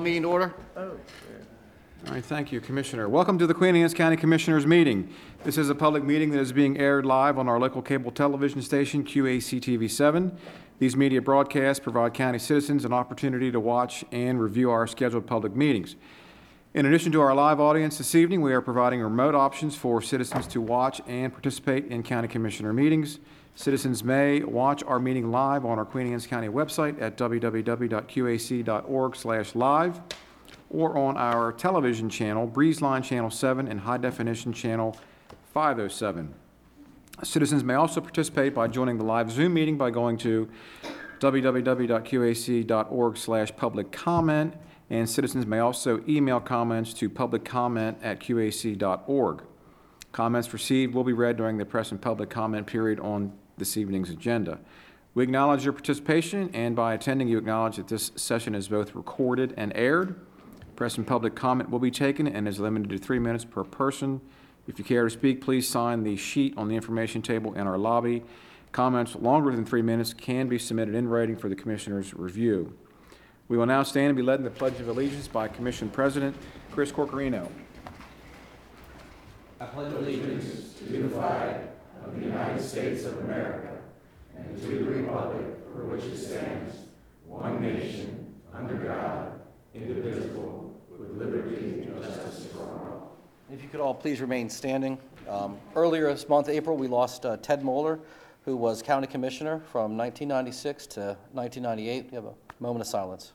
meeting order. Oh, All right, thank you, Commissioner. Welcome to the Queen Anne's County Commissioners' meeting. This is a public meeting that is being aired live on our local cable television station, QAC-TV7. These media broadcasts provide county citizens an opportunity to watch and review our scheduled public meetings. In addition to our live audience this evening, we are providing remote options for citizens to watch and participate in county commissioner meetings. Citizens may watch our meeting live on our Queen Anne's County website at www.qac.org/live or on our television channel, Breezeline Channel 7 and High Definition Channel 507. Citizens may also participate by joining the live Zoom meeting by going to www.qac.org/public comment, and citizens may also email comments to publiccomment@qac.org. Comments received will be read during the press and public comment period on this evening's agenda. We acknowledge your participation, and by attending, you acknowledge that this session is both recorded and aired. Press and public comment will be taken and is limited to three minutes per person. If you care to speak, please sign the sheet on the information table in our lobby. Comments longer than three minutes can be submitted in writing for the Commissioner's review. We will now stand and be led in the Pledge of Allegiance by Commission President Chris Corchiarino. If you could all please remain standing. Um, Earlier this month, April, we lost uh, Ted Moeller, who was county commissioner from 1996 to 1998. We have a moment of silence.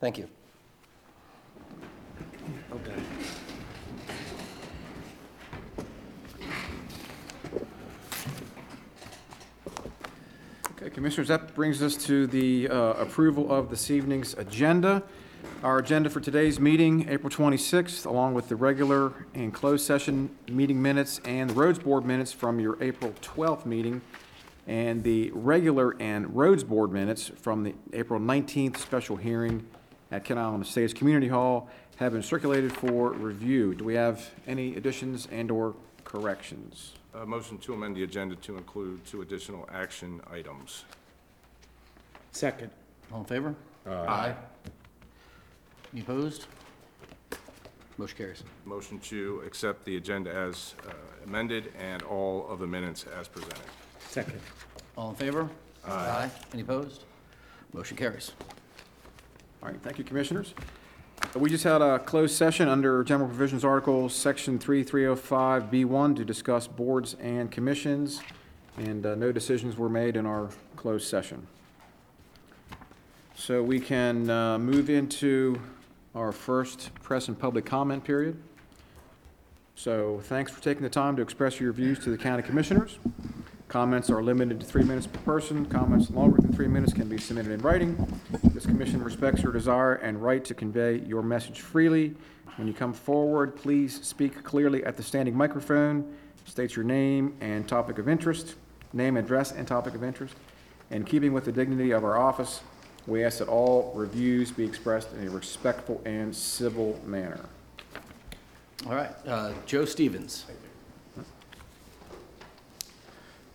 Thank you. Okay, Okay, Commissioners, that brings us to the uh, approval of this evening's agenda. Our agenda for today's meeting, April 26th, along with the regular and closed session meeting minutes and the Roads Board minutes from your April 12th meeting, and the regular and Roads Board minutes from the April 19th special hearing at Kent Island Estates Community Hall have been circulated for review. Do we have any additions and/or corrections? A motion to amend the agenda to include two additional action items. Second. All in favor? Aye. Any opposed? Motion carries. Motion to accept the agenda as uh, amended and all of the minutes as presented. Second. All in favor? Aye. Any opposed? Motion carries. All right, thank you, Commissioners. We just had a closed session under General Provisions Article, Section 3305B1, to discuss boards and commissions, and uh, no decisions were made in our closed session. So we can uh, move into our first press and public comment period. So thanks for taking the time to express your views to the county commissioners. Comments are limited to three minutes per person. Comments longer than three minutes can be submitted in writing. This commission respects your desire and right to convey your message freely. When you come forward, please speak clearly at the standing microphone, state your name and topic of interest, name, address, and topic of interest. In keeping with the dignity of our office, we ask that all reviews be expressed in a respectful and civil manner. All right, uh, Joe Stevens.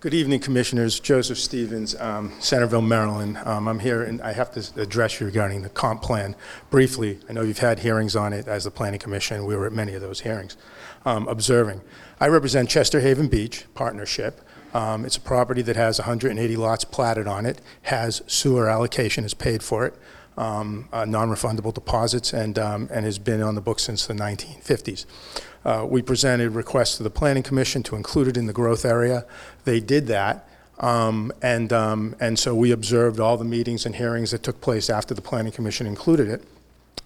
Good evening, Commissioners. Joseph Stevens, um, Centreville, Maryland. Um, I'm here, and I have to address you regarding the comp plan briefly. I know you've had hearings on it as the Planning Commission. We were at many of those hearings, um, observing. I represent Chester Haven Beach Partnership. Um, It's a property that has 180 lots platted on it, has sewer allocation, is paid for it, um, uh, non-refundable deposits, and um, and has been on the books since the 1950s. Uh, We presented requests to the Planning Commission to include it in the growth area. They did that, um, and, um, and so we observed all the meetings and hearings that took place after the Planning Commission included it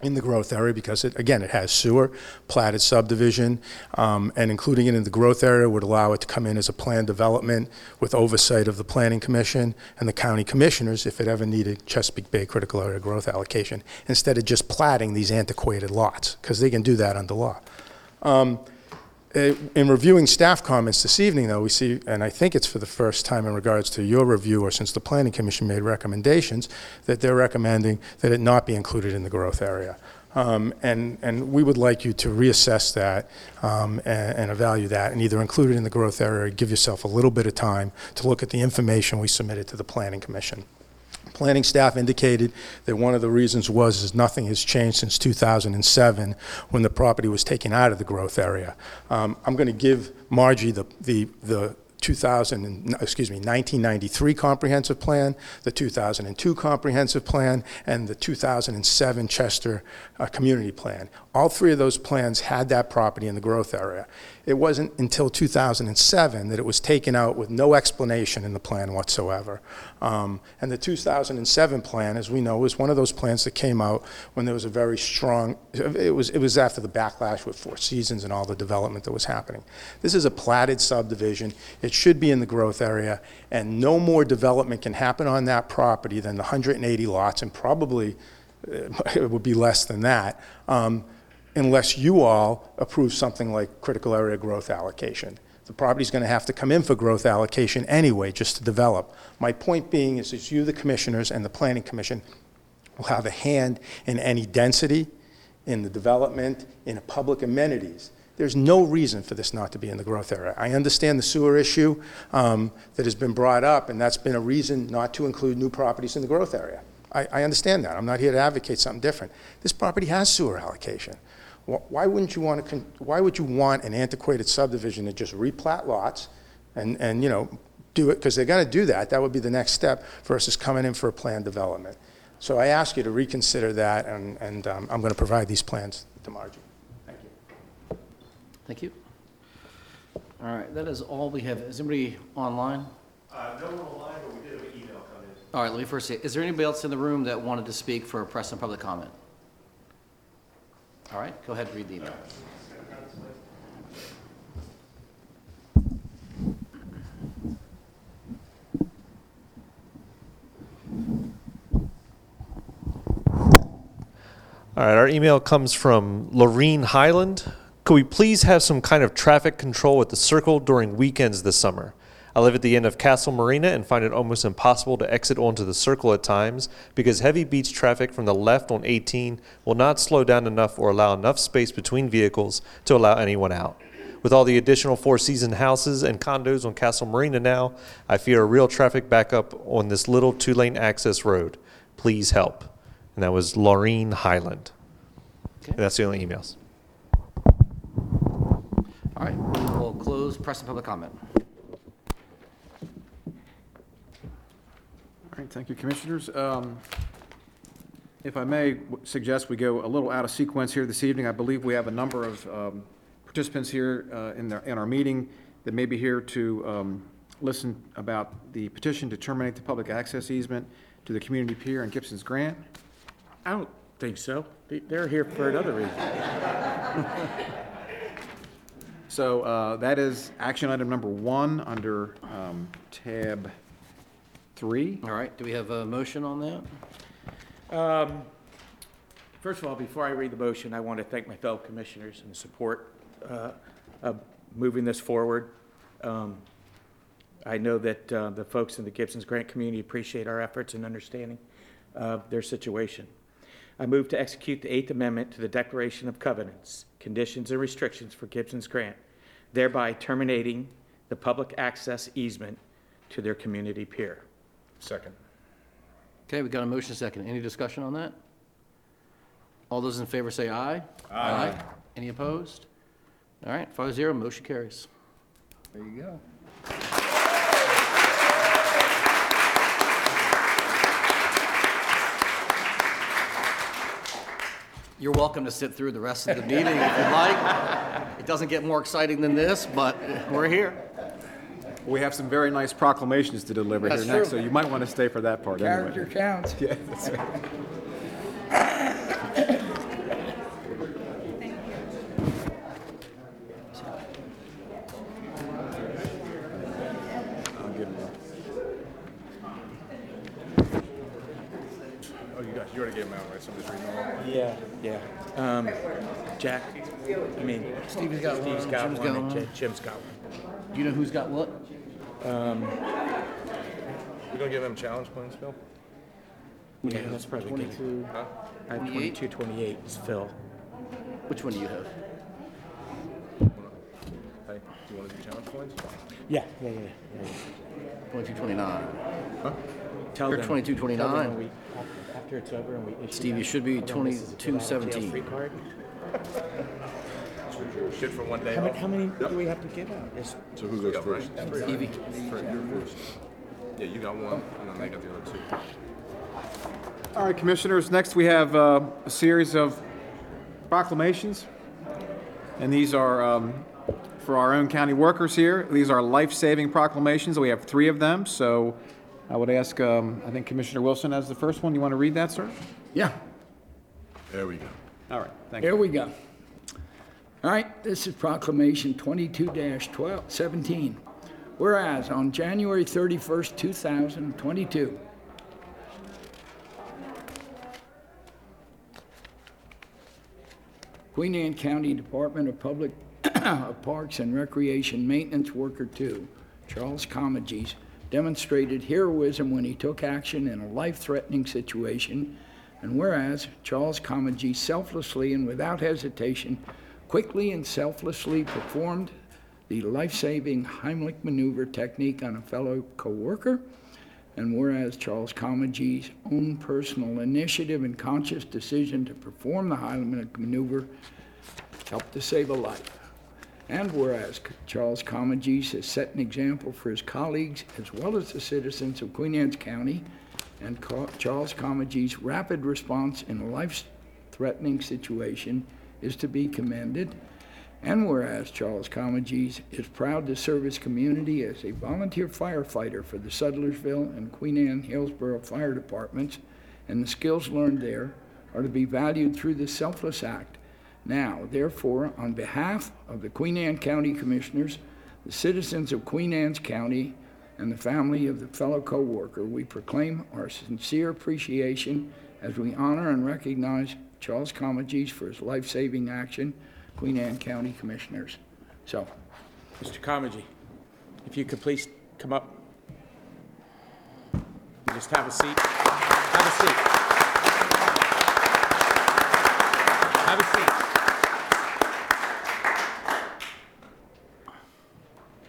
in the growth area because it, again, it has sewer, platted subdivision, um, and including it in the growth area would allow it to come in as a planned development with oversight of the Planning Commission and the county commissioners if it ever needed Chesapeake Bay critical area growth allocation, instead of just platting these antiquated lots, because they can do that under law. Um, In reviewing staff comments this evening, though, we see, and I think it's for the first time in regards to your review, or since the Planning Commission made recommendations, that they're recommending that it not be included in the growth area. Um, And, and we would like you to reassess that um, and and evaluate that, and either include it in the growth area, or give yourself a little bit of time to look at the information we submitted to the Planning Commission. Planning staff indicated that one of the reasons was is nothing has changed since 2007, when the property was taken out of the growth area. Um, I'm going to give Margie the, the, the 2000, and- excuse me, 1993 comprehensive plan, the 2002 comprehensive plan, and the 2007 Chester uh, Community Plan. All three of those plans had that property in the growth area. It wasn't until 2007 that it was taken out with no explanation in the plan whatsoever. Um, And the 2007 plan, as we know, was one of those plans that came out when there was a very strong, it was, it was after the backlash with Four Seasons and all the development that was happening. This is a platted subdivision. It should be in the growth area, and no more development can happen on that property than the 180 lots, and probably it would be less than that, um, unless you all approve something like critical area growth allocation. The property's going to have to come in for growth allocation anyway, just to develop. My point being is, is you, the commissioners, and the planning commission will have a hand in any density, in the development, in public amenities. There's no reason for this not to be in the growth area. I understand the sewer issue um, that has been brought up, and that's been a reason not to include new properties in the growth area. I, I understand that. I'm not here to advocate something different. This property has sewer allocation. Wh- Why wouldn't you want to, con- why would you want an antiquated subdivision to just replat lots and, and, you know, do it, because they're going to do that, that would be the next step versus coming in for a planned development. So I ask you to reconsider that, and, and um, I'm going to provide these plans to Margie. Thank you. Thank you. All right, that is all we have. Is anybody online? Uh, no one online, but we did have an email come in. All right, let me first say, is there anybody else in the room that wanted to speak for press and public comment? All right, go ahead and read the email. All right, our email comes from Lorene Highland. Could we please have some kind of traffic control at the circle during weekends this summer? I live at the end of Castle Marina and find it almost impossible to exit onto the circle at times because heavy beach traffic from the left on 18 will not slow down enough or allow enough space between vehicles to allow anyone out. With all the additional four season houses and condos on Castle Marina now, I fear a real traffic backup on this little two lane access road. Please help. And that was Laureen Highland. Okay. And that's the only emails. All right, we'll close press and public comment. Right, thank you, Commissioners. Um, If I may w- suggest we go a little out of sequence here this evening, I believe we have a number of um, participants here uh, in the, in our meeting that may be here to um, listen about the petition to terminate the public access easement to the community pier and Gibson's Grant. I don't think so. They- They're here for another reason. So uh, that is action item number one under um, tab three. All right, do we have a motion on that? Um, First of all, before I read the motion, I want to thank my fellow commissioners and support uh, of moving this forward. Um, I know that uh, the folks in the Gibson's Grant community appreciate our efforts and understanding of their situation. I move to execute the Eighth Amendment to the Declaration of Covenants, Conditions and Restrictions for Gibson's Grant, thereby terminating the public access easement to their community pier. Second. Okay, we got a motion second. Any discussion on that? All those in favor say aye. Aye. Any opposed? All right, five zero, motion carries. There you go. You're welcome to sit through the rest of the meeting if you'd like. It doesn't get more exciting than this, but we're here. We have some very nice proclamations to deliver here That's next, true. so you might want to stay for that part anyway. Character counts. Yeah, that's right. I'll give it up. Oh, you guys You already gave them out, right? Somebody's reading them all. Yeah, yeah. Um, Jack, I mean, Steve's got one, Steve's got Jim's one, got and one. Ji- Jim's got one. Do you know who's got what? Um, you gonna give them challenge points, Phil? Yeah, that's probably good. Twenty-two. I have 28? twenty-two, twenty-eight is Phil. Which one do you have? Hey, do you wanna do challenge plans? Yeah, yeah, yeah, yeah. Twenty-two, twenty-nine. Tell You're them. 22, tell them 29. we- After it's over and we issue. Steve, you should be tell them this is a 22, get out of jail 17. free card. Shit for one day How many, off? how many do we have to give out? It's- So who goes first? Evie? Yeah, you got one, and then they got the other two. All right, Commissioners, next we have uh, a series of proclamations. And these are um, for our own county workers here. These are life-saving proclamations. We have three of them, so I would ask, um, I think Commissioner Wilson has the first one. You want to read that, sir? Yeah, There we go. All right, thank you. here we go. All right, this is proclamation twenty-two 12 17. Whereas on January thirty-first, two thousand twenty-two, Queen Anne County Department of Public of Parks and Recreation Maintenance Worker Two, Charles Comegys, demonstrated heroism when he took action in a life-threatening situation. And whereas Charles Comegys selflessly and without hesitation, quickly and selflessly performed the life-saving Heimlich maneuver technique on a fellow coworker, and whereas Charles Comegys' own personal initiative and conscious decision to perform the Heimlich maneuver helped to save a life. And whereas Charles Comegys has set an example for his colleagues as well as the citizens of Queen Anne's County, and Charles Comegys' rapid response in a life-threatening situation is to be commended. And whereas Charles Comegys is proud to serve his community as a volunteer firefighter for the Sudlersville and Queen Anne Hillsborough Fire Departments, and the skills learned there are to be valued through this selfless act. Now, therefore, on behalf of the Queen Anne County Commissioners, the citizens of Queen Anne's County, and the family of the fellow co-worker, we proclaim our sincere appreciation as we honor and recognize Charles Comegys for his life-saving action, Queen Anne County Commissioners. So, Mr. Comedy, if you could please come up. and Just have a seat. Have a seat. Have a seat.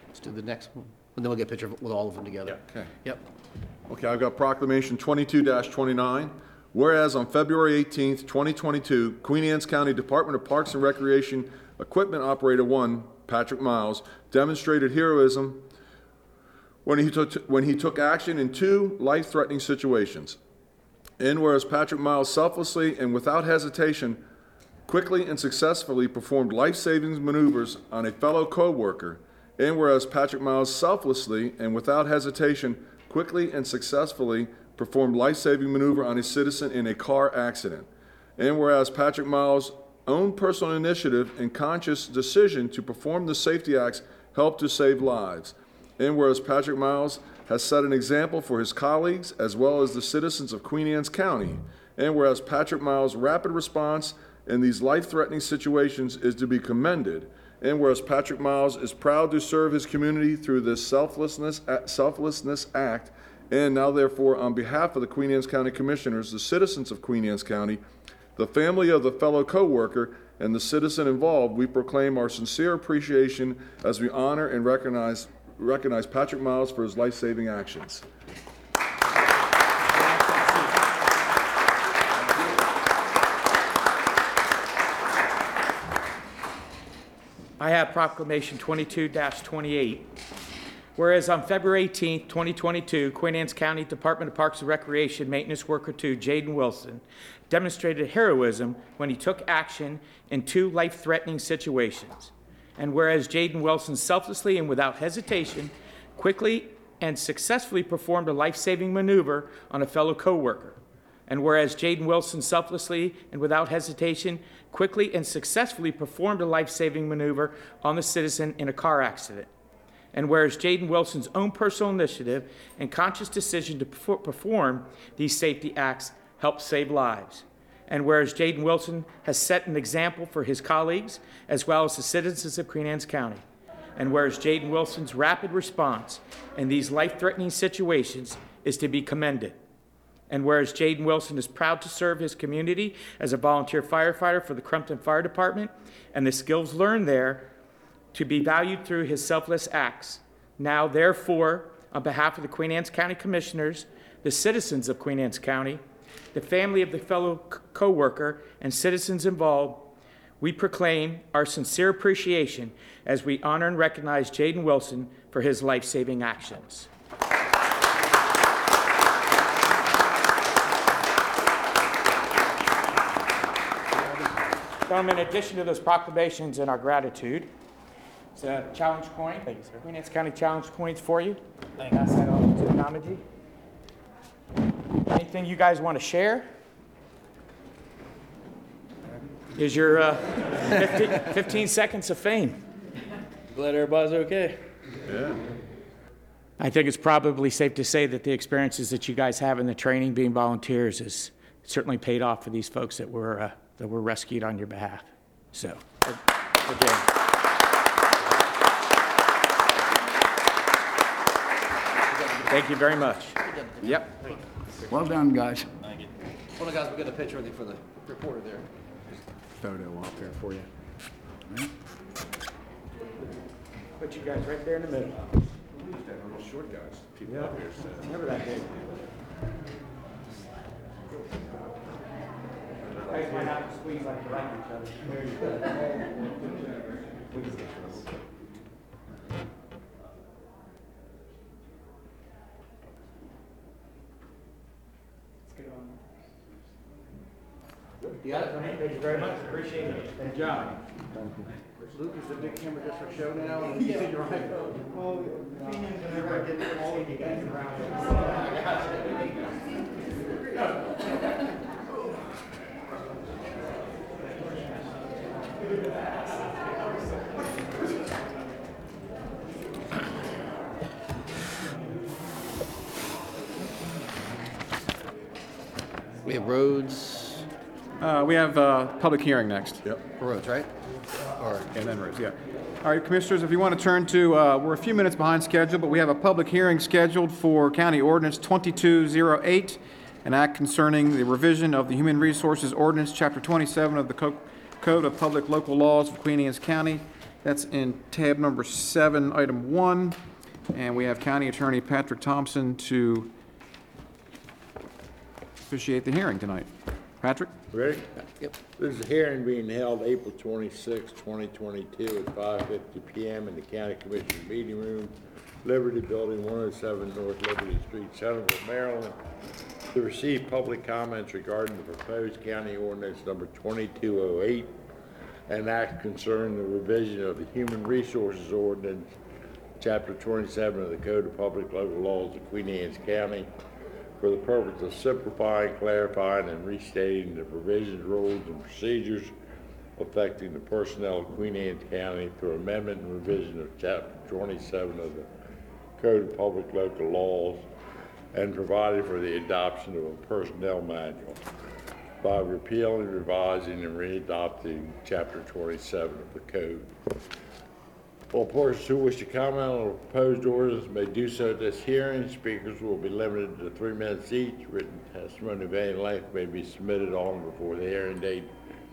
Let's do the next one, and then we'll get a picture of- with all of them together. Okay. Yep. Okay, I've got proclamation twenty-two twenty-nine. Whereas on February eighteenth, twenty twenty-two, Queen Anne's County Department of Parks and Recreation Equipment Operator One, Patrick Miles, demonstrated heroism when he took, when he took action in two life-threatening situations. And whereas Patrick Miles selflessly and without hesitation quickly and successfully performed life-saving maneuvers on a fellow co-worker, and whereas Patrick Miles selflessly and without hesitation quickly and successfully performed life-saving maneuver on a citizen in a car accident, and whereas Patrick Miles' own personal initiative and conscious decision to perform the safety acts helped to save lives, and whereas Patrick Miles has set an example for his colleagues as well as the citizens of Queen Anne's County, and whereas Patrick Miles' rapid response in these life-threatening situations is to be commended, and whereas Patrick Miles is proud to serve his community through this selflessness, selflessness act, and now therefore, on behalf of the Queen Anne's County Commissioners, the citizens of Queen Anne's County, the family of the fellow co-worker, and the citizen involved, we proclaim our sincere appreciation as we honor and recognize, recognize Patrick Miles for his life-saving actions. I have proclamation twenty-two twenty-eight. Whereas on February eighteenth, twenty twenty-two, Queen Anne's County Department of Parks and Recreation Maintenance Worker Two, Jaden Wilson, demonstrated heroism when he took action in two life-threatening situations. And whereas Jaden Wilson selflessly and without hesitation, quickly and successfully performed a life-saving maneuver on a fellow coworker. And whereas Jaden Wilson selflessly and without hesitation quickly and successfully performed a life saving maneuver on the citizen in a car accident. And whereas Jaden Wilson's own personal initiative and conscious decision to perform these safety acts help save lives. And whereas Jaden Wilson has set an example for his colleagues as well as the citizens of Queen Anne's County. And whereas Jaden Wilson's rapid response in these life threatening situations is to be commended. And whereas Jaden Wilson is proud to serve his community as a volunteer firefighter for the Crumpton Fire Department, and the skills learned there to be valued through his selfless acts. Now, therefore, on behalf of the Queen Anne's County Commissioners, the citizens of Queen Anne's County, the family of the fellow c- co-worker, and citizens involved, we proclaim our sincere appreciation as we honor and recognize Jaden Wilson for his life-saving actions. Gentlemen, in addition to those proclamations and our gratitude, it's a challenge coin. Thank you, sir. Queen Anne's County challenge coins for you. Thank you. Pass that on to Namaji. Anything you guys want to share? Is your uh, 15, 15 seconds of fame? Glad everybody's okay. Yeah. I think it's probably safe to say that the experiences that you guys have in the training, being volunteers, has certainly paid off for these folks that were uh, that were rescued on your behalf. So, again. Thank you very much. Yep. Well done, guys. Hold on, guys, we'll get a picture of you for the reporter there. Photo up there for you. Put you guys right there in the middle. Short guys. Remember that, Dave. Guys might have to squeeze like you like each other. There you go. You got it? Thank you very much, appreciate it. Good job. Luke, is the big camera just for show now? and you think you're right? We have roads, Uh, We have uh public hearing next. Yep. roads, right? Or, And then roads, yeah. All right, Commissioners, if you want to turn to, uh, we're a few minutes behind schedule, but we have a public hearing scheduled for County Ordinance 2208, an act concerning the revision of the Human Resources Ordinance, Chapter 27 of the Co- Code of Public Local Laws of Queen Anne's County. That's in tab number seven, item one. And we have County Attorney Patrick Thompson to officiate the hearing tonight. Patrick? Ready? Yep. This is a hearing being held April 26, 2022 at 5:50 PM in the County Commission Meeting Room, Liberty Building, 107 North Liberty Street, Centreville, Maryland, to receive public comments regarding the proposed county ordinance number 2208, an act concerning the revision of the Human Resources Ordinance, Chapter 27 of the Code of Public Local Laws of Queen Anne's County, for the purpose of simplifying, clarifying, and restating the provisions, rules, and procedures affecting the personnel of Queen Anne County through amendment and revision of chapter twenty-seven of the Code of Public Local Laws and provided for the adoption of a personnel manual by repealing, revising, and readopting chapter twenty-seven of the code. All persons who wish to comment on the proposed orders may do so at this hearing. Speakers will be limited to three minutes each. Written testimony of any length may be submitted on before the hearing date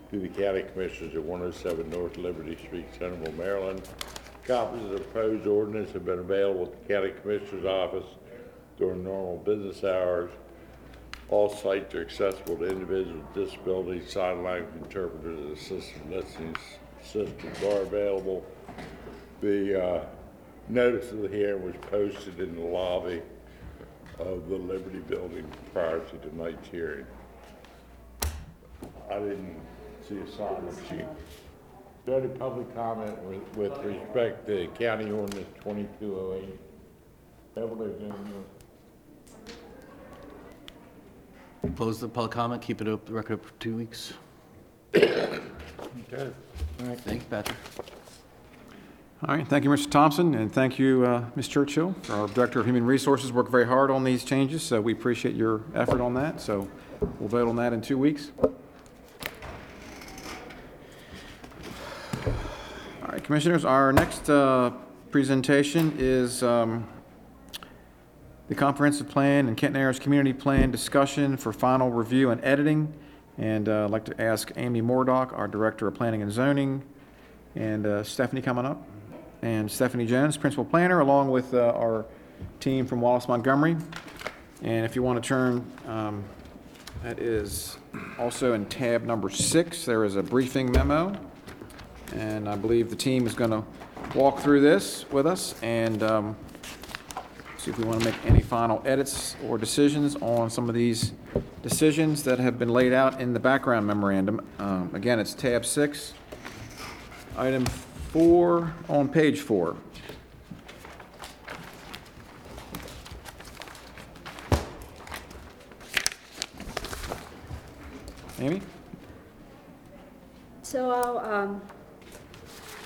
to the county commissioners at 107 North Liberty Street, Centreville, Maryland. Copies of the proposed ordinance have been available at the county commissioner's office during normal business hours. All sites are accessible to individuals with disabilities, sign language interpreters, and assistive listening systems are available. The uh, notice of the hearing was posted in the lobby of the Liberty Building prior to tonight's hearing. I didn't see a sign-up sheet. Is there any public comment with with respect to County Ordinance 2208? Evelyn, anyone? close the public comment, keep it up, the record up for two weeks. Okay. All right, thanks, Patrick. All right, thank you, Mr. Thompson, and thank you, uh, Ms. Churchill, our Director of Human Resources, worked very hard on these changes, so we appreciate your effort on that. So We'll vote on that in two weeks. All right, Commissioners, our next uh, presentation is um, the comprehensive plan and Kent Narrows Community Plan discussion for final review and editing. And uh, I'd like to ask Amy Moredock, our Director of Planning and Zoning, and uh, Stephanie coming up, and Stephanie Jones, Principal Planner, along with uh, our team from Wallace Montgomery. And if you want to turn, um, that is also in tab number six, there is a briefing memo. And I believe the team is going to walk through this with us and um, see if we want to make any final edits or decisions on some of these decisions that have been laid out in the background memorandum. Um, Again, it's tab six, item four, on page four. Amy? So I'll um,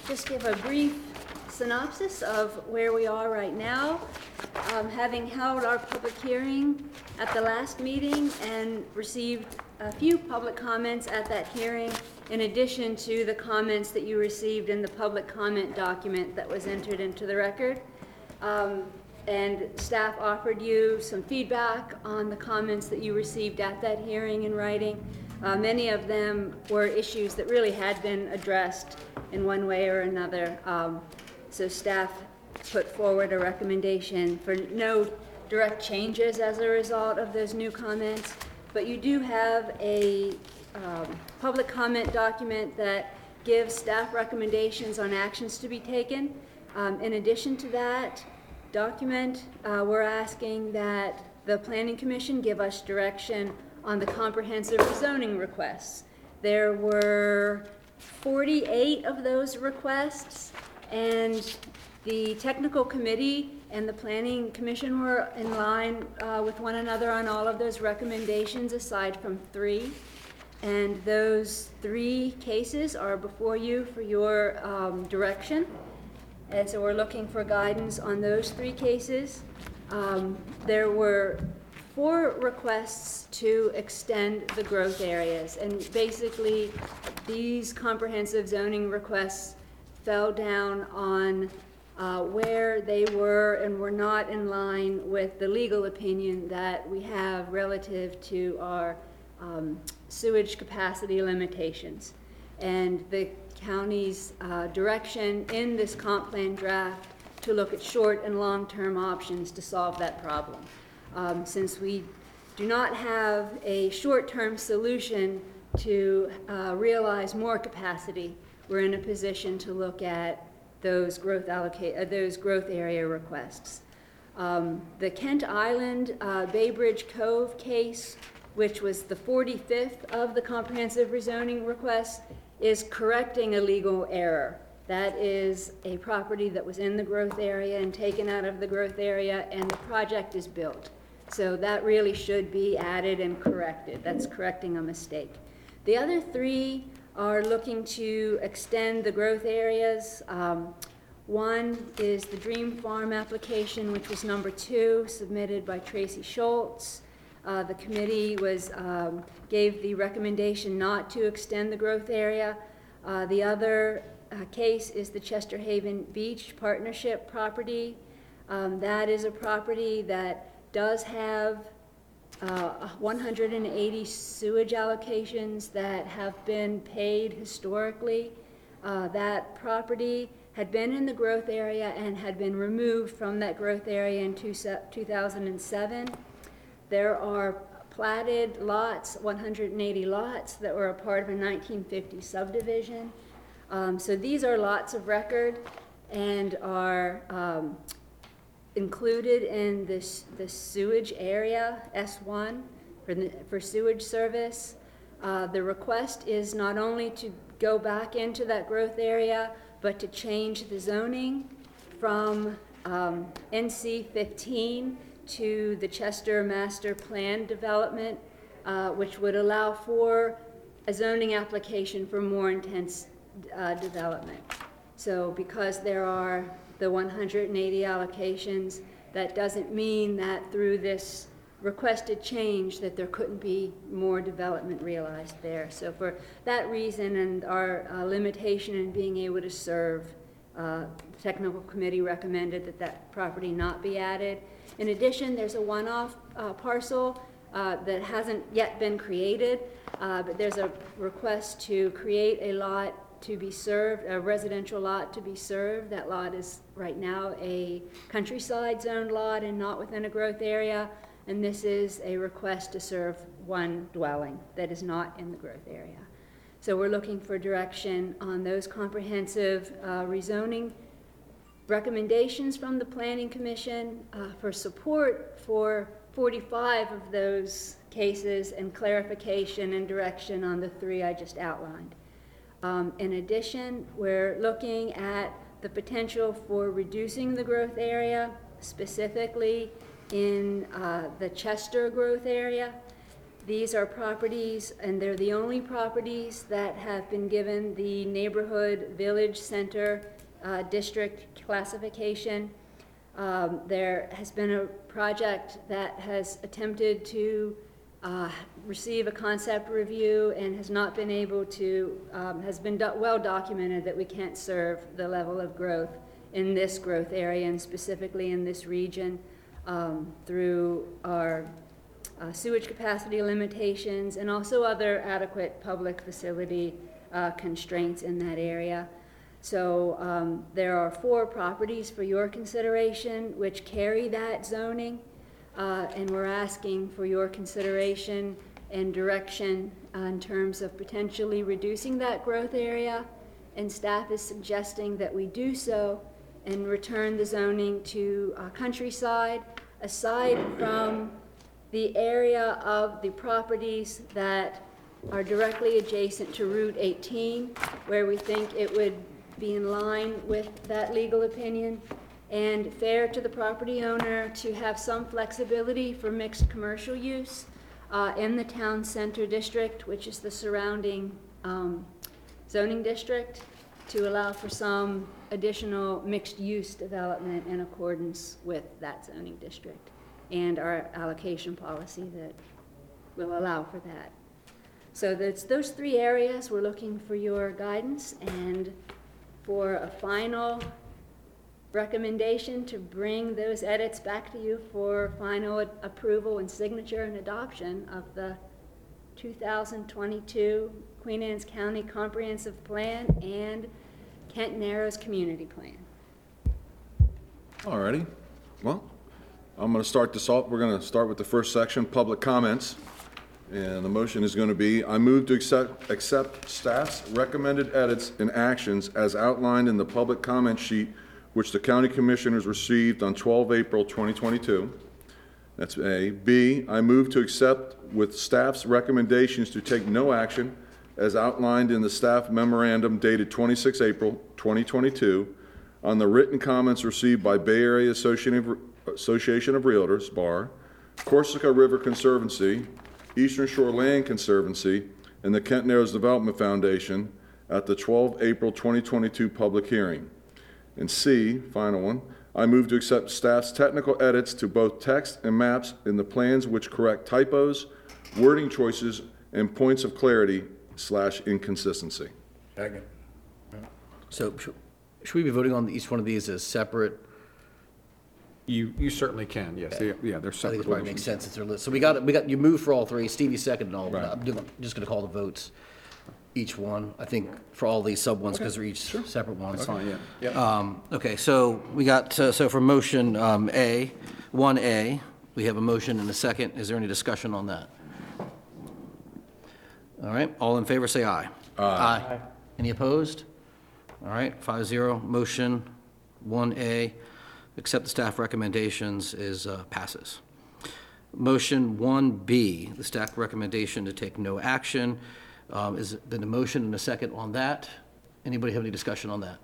just give a brief synopsis of where we are right now. Um, Having held our public hearing at the last meeting and received a few public comments at that hearing, in addition to the comments that you received in the public comment document that was entered into the record. Um, And staff offered you some feedback on the comments that you received at that hearing in writing. Uh, Many of them were issues that really had been addressed in one way or another. Um, So staff put forward a recommendation for no direct changes as a result of those new comments. But you do have a um, public comment document that gives staff recommendations on actions to be taken. Um, In addition to that document, uh, we're asking that the Planning Commission give us direction on the comprehensive zoning requests. There were 48 of those requests, and the technical committee and the planning commission were in line uh, with one another on all of those recommendations, aside from three. And those three cases are before you for your um, direction. And so we're looking for guidance on those three cases. Um, There were four requests to extend the growth areas. And basically, these comprehensive zoning requests fell down on uh, where they were and were not in line with the legal opinion that we have relative to our um, sewage capacity limitations. And the county's uh, direction in this comp plan draft to look at short and long-term options to solve that problem. Um, Since we do not have a short-term solution to uh, realize more capacity, we're in a position to look at those growth allocate, uh, those growth area requests. Um, The Kent Island uh, Bay Bridge Cove case, which was the 45th of the comprehensive rezoning request, is correcting a legal error. That is a property that was in the growth area and taken out of the growth area, and the project is built. So that really should be added and corrected. That's correcting a mistake. The other three are looking to extend the growth areas. Um, One is the Dream Farm application, which was number two, submitted by Tracy Schultz. Uh, The committee was, um, gave the recommendation not to extend the growth area. Uh, The other uh, case is the Chester Haven Beach Partnership property. Um, That is a property that does have uh, 180 sewage allocations that have been paid historically. Uh, That property had been in the growth area and had been removed from that growth area in two se- 2007. There are platted lots, 180 lots, that were a part of a 1950 subdivision. Um, So these are lots of record and are um, included in this, the sewage area, S1, for, the- for sewage service. Uh, The request is not only to go back into that growth area, but to change the zoning from um, NC 15 to the Chester Master Plan Development, uh, which would allow for a zoning application for more intense uh, development. So because there are the 180 allocations, that doesn't mean that through this requested change that there couldn't be more development realized there. So for that reason and our uh, limitation in being able to serve, uh, the technical committee recommended that that property not be added. In addition, there's a one-off uh, parcel uh, that hasn't yet been created, uh, but there's a request to create a lot to be served, a residential lot to be served. That lot is right now a countryside zoned lot and not within a growth area. And this is a request to serve one dwelling that is not in the growth area. So we're looking for direction on those comprehensive uh, rezoning recommendations from the Planning Commission uh, for support for 45 of those cases and clarification and direction on the three I just outlined. Um, In addition, we're looking at the potential for reducing the growth area, specifically in uh, the Chester growth area. These are properties, and they're the only properties that have been given the neighborhood village center uh, district classification. Um, There has been a project that has attempted to uh, receive a concept review and has not been able to, um, has been do- well documented that we can't serve the level of growth in this growth area and specifically in this region um, through our uh, sewage capacity limitations and also other adequate public facility uh, constraints in that area. So um, there are four properties for your consideration which carry that zoning. Uh, And we're asking for your consideration and direction uh, in terms of potentially reducing that growth area. And staff is suggesting that we do so and return the zoning to uh, countryside, aside from the area of the properties that are directly adjacent to Route 18, where we think it would be in line with that legal opinion, and fair to the property owner to have some flexibility for mixed commercial use uh, in the town center district, which is the surrounding um, zoning district, to allow for some additional mixed-use development in accordance with that zoning district and our allocation policy that will allow for that. So that's those three areas, we're looking for your guidance and for a final recommendation to bring those edits back to you for final approval and signature and adoption of the 2022 Queen Anne's County Comprehensive Plan and Kent Narrows Community Plan. All righty. Well, I'm going to start this off. We're going to start with the first section, public comments. And the motion is going to be, I move to accept, accept staff's recommended edits and actions as outlined in the public comment sheet which the county commissioners received on 12 April 2022. That's A. B, I move to accept with staff's recommendations to take no action as outlined in the staff memorandum dated 26 April 2022 on the written comments received by Bay Area Association of Association of Realtors, BAR, Corsica River Conservancy, Eastern Shore Land Conservancy, and the Kent Narrows Development Foundation at the 12 April 2022 public hearing. And C, final one, I move to accept staff's technical edits to both text and maps in the plans which correct typos, wording choices, and points of clarity slash inconsistency. Second. So should should we be voting on each one of these as separate? You, you certainly can, yes. They- Yeah, they're I think separate it probably makes motions. sense, it's their list. So we got, we got, you moved for all three, Stevie seconded all, but I'm doing- just gonna call the votes, each one, I think, for all these sub ones, because they're each separate ones. That's fine, yeah. Um, okay, so we got, uh, so for motion, um, A, one A, we have a motion and a second. Is there any discussion on that? All right, all in favor, say aye. Aye. Any opposed? All right, five zero, motion one A, accept the staff recommendations is, uh, passes. Motion one B, the staff recommendation to take no action, um, is been a motion and a second on that. Anybody have any discussion on that?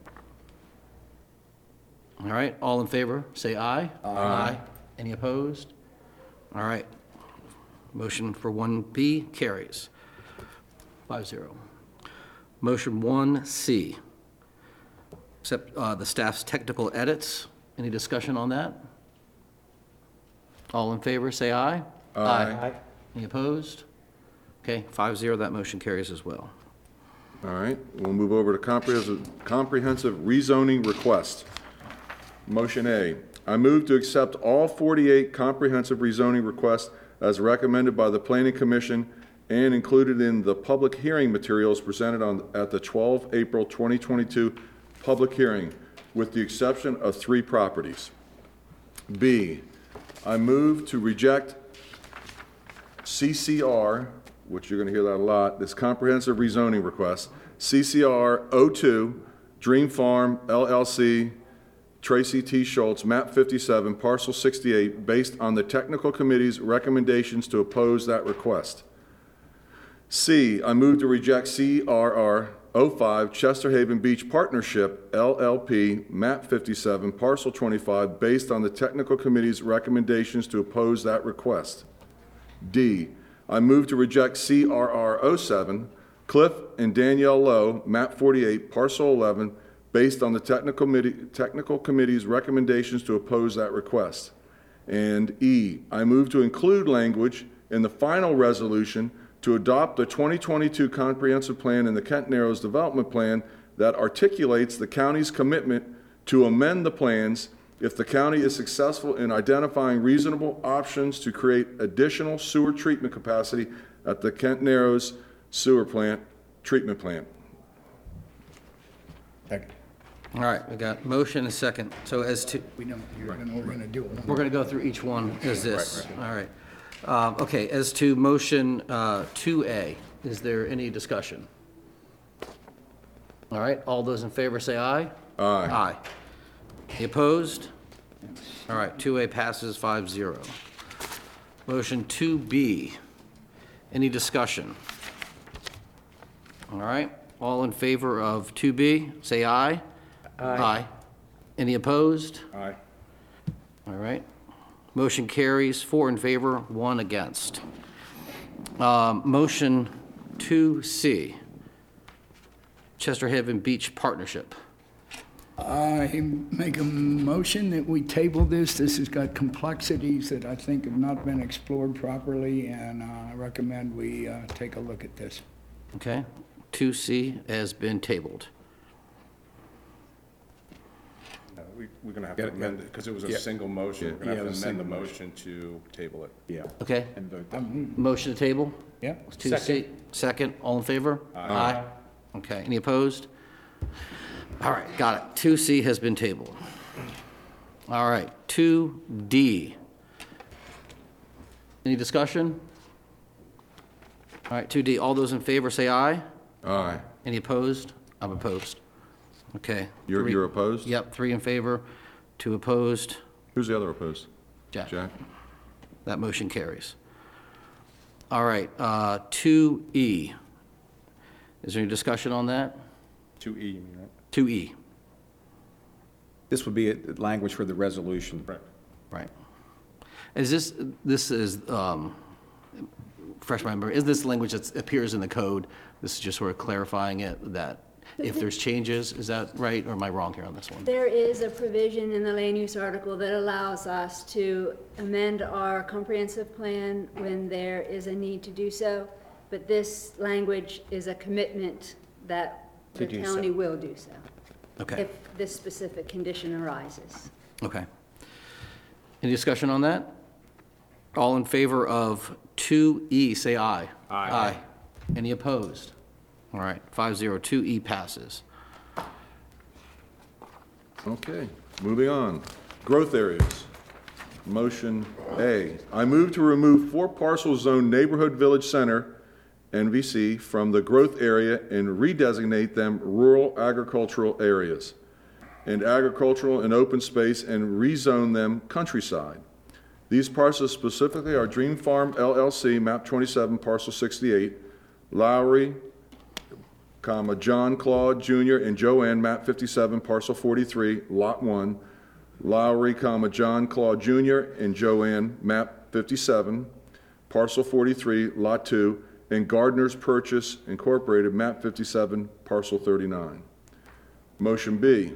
All right, all in favor, say aye. Aye. Any opposed? All right. Motion for 1B carries. 5-0. Motion 1C, accept uh, the staff's technical edits. Any discussion on that? All in favor, say aye. Aye. Any opposed? Okay, five zero, that motion carries as well. All right, we'll move over to comprehensive, comprehensive rezoning request. Motion A, I move to accept all 48 comprehensive rezoning requests as recommended by the Planning Commission and included in the public hearing materials presented on, at the 12 April 2022 public hearing, with the exception of three properties. B, I move to reject CCR, which you're going to hear that a lot, this comprehensive rezoning request, CCR 02, Dream Farm LLC, Tracy T. Schultz, map 57, parcel 68, based on the technical committee's recommendations to oppose that request. C, I move to reject CRR 05, Chester Haven Beach Partnership LLP, map 57, parcel 25, based on the technical committee's recommendations to oppose that request. D, I move to reject CRR 07, Cliff and Danielle Lowe, map 48, parcel 11, based on the technical technical committee's recommendations to oppose that request. And E, I move to include language in the final resolution to adopt the 2022 comprehensive plan and the Kent Narrows Development Plan that articulates the county's commitment to amend the plans if the county is successful in identifying reasonable options to create additional sewer treatment capacity at the Kent Narrows Sewer Plant, Treatment Plant. Thank. All right, we got motion and second. So as to, We don't, you're gonna, we're gonna do it. we're going to go through each one as this. All right. Um, Okay, as to motion uh, 2A, is there any discussion? All right, all those in favor say aye. Aye. Aye. Any opposed? All right, 2A passes 5-0. Motion 2B, any discussion? All right, all in favor of 2B, say aye. Aye. Any opposed? Aye. All right. Motion carries, four in favor, one against. Um, Motion 2C, Chester Haven Beach Partnership. I make a motion that we table this. This has got complexities that I think have not been explored properly, and uh, I recommend we uh, take a look at this. Okay? 2C has been tabled. No, we- We're going to have to amend it, because it was a Yeah. single motion. We're going to Yeah, it have was to a amend the single motion to table it. Yeah. Okay? And vote. Um, Motion to table? Yeah? 2C, second, all in favor? Aye. Okay, any opposed? All right, got it. 2C has been tabled. All right, 2D. Any discussion? All right, 2D, all those in favor say aye. Aye. Any opposed? I'm opposed. Okay. You're, three- you're opposed? Yep, three in favor, two opposed. Who's the other opposed? Jack. Jack? That motion carries. All right, uh, 2E. Is there any discussion on that? Two E, you mean, right? 2E, This would be a- language for the resolution. Right. right. Is this, this is, um, fresh my memory, is this language that appears in the code? This is just sort of clarifying it, that if mm-hmm. there's changes, is that right, or am I wrong here on this one? There is a provision in the land use article that allows us to amend our comprehensive plan when there is a need to do so, but this language is a commitment that the To do so. county will do so, Okay, if this specific condition arises. okay. Any discussion on that? All in favor of 2E, say aye. Aye. Any opposed? All right, 5-0, 2E passes. Okay, moving on. Growth areas. Motion A, I move to remove four parcels zone neighborhood village center, NVC, from the growth area and redesignate them rural agricultural areas and agricultural and open space and rezone them countryside. These parcels specifically are Dream Farm LLC, map 27, parcel 68, Lowry, comma, John Claude Jr. and Joanne, map 57, parcel 43, lot 1, Lowry, comma, John Claude Jr. and Joanne, map 57, parcel 43, lot 2, and Gardner's Purchase Incorporated, map 57, parcel 39. Motion B,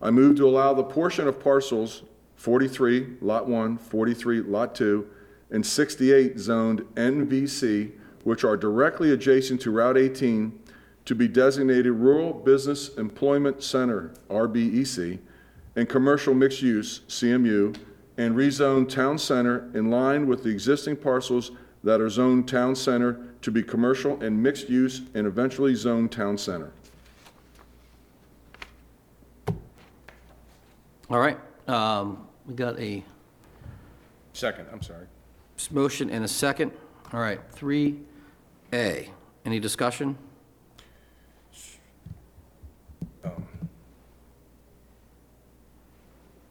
I move to allow the portion of parcels 43, Lot 1, 43, Lot 2, and 68 zoned NVC, which are directly adjacent to Route 18, to be designated Rural Business Employment Center, RBEC, and Commercial Mixed Use, CMU, and rezone Town Center in line with the existing parcels that are zoned Town Center to be commercial and mixed use and eventually zoned Town Center. All right, um, we got a Second, I'm sorry. s- motion and a second. All right, 3A. Any discussion?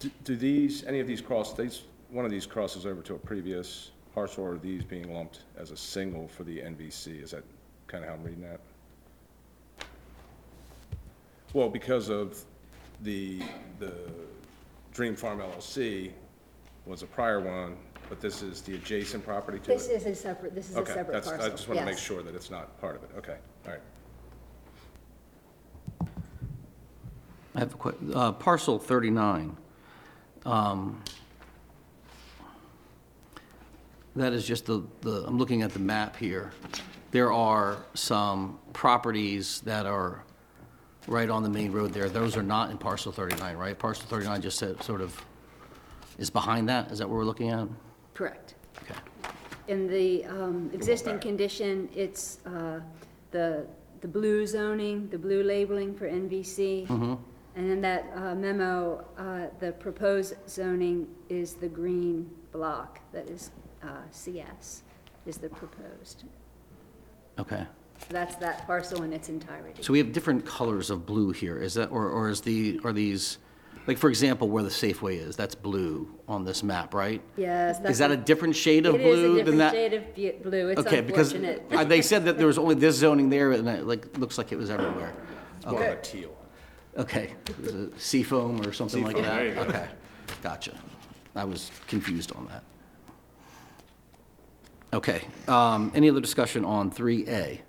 Do- Do these, any of these cross, these, one of these crosses over to a previous parcel, or are these being lumped as a single for the NVC? Is that kind of how I'm reading that? Well, because of the, the Dream Farm LLC was a prior one, but this is the adjacent property to it? This is a separate, this is a Okay, separate that's, parcel. I just want to make Yes. sure that it's not part of it. Okay, all right. I have a quick, uh, parcel 39. Um, That is just the, the, I'm looking at the map here. There are some properties that are right on the main road there. Those are not in parcel 39, right? Parcel 39 just said- sort of is behind that? Is that what we're looking at? Correct. Okay. In the um, existing condition, it's uh, the, the blue zoning, the blue labeling for NVC. And in that uh, memo, uh, the proposed zoning is the green block, that is uh, CS, is the proposed. Okay. That's that parcel in its entirety. So we have different colors of blue here. Is that, or, or is the, are these, like, for example, where the Safeway is, that's blue on this map, right? Yes, that's. Is that a different shade of It is a blue than different that? shade of bu- blue, it's Okay, because unfortunate. uh, they said that there was only this zoning there, and it like, looks like it was everywhere. It's More of a teal. Okay, is it seafoam or something like that? Okay, gotcha. I was confused on that. Okay, um, any other discussion on 3A?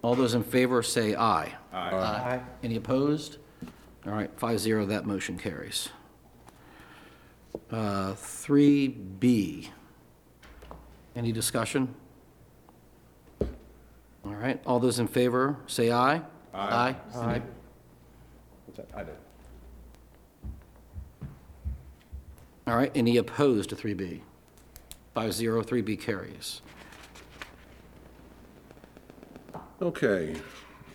All those in favor say aye. Aye. Any opposed? All right, five zero, that motion carries. Uh, 3B, any discussion? All right, all those in favor, say aye. Aye. Aye. What's that? I did. All right, any opposed to 3B? Five zero, 3B carries. Okay,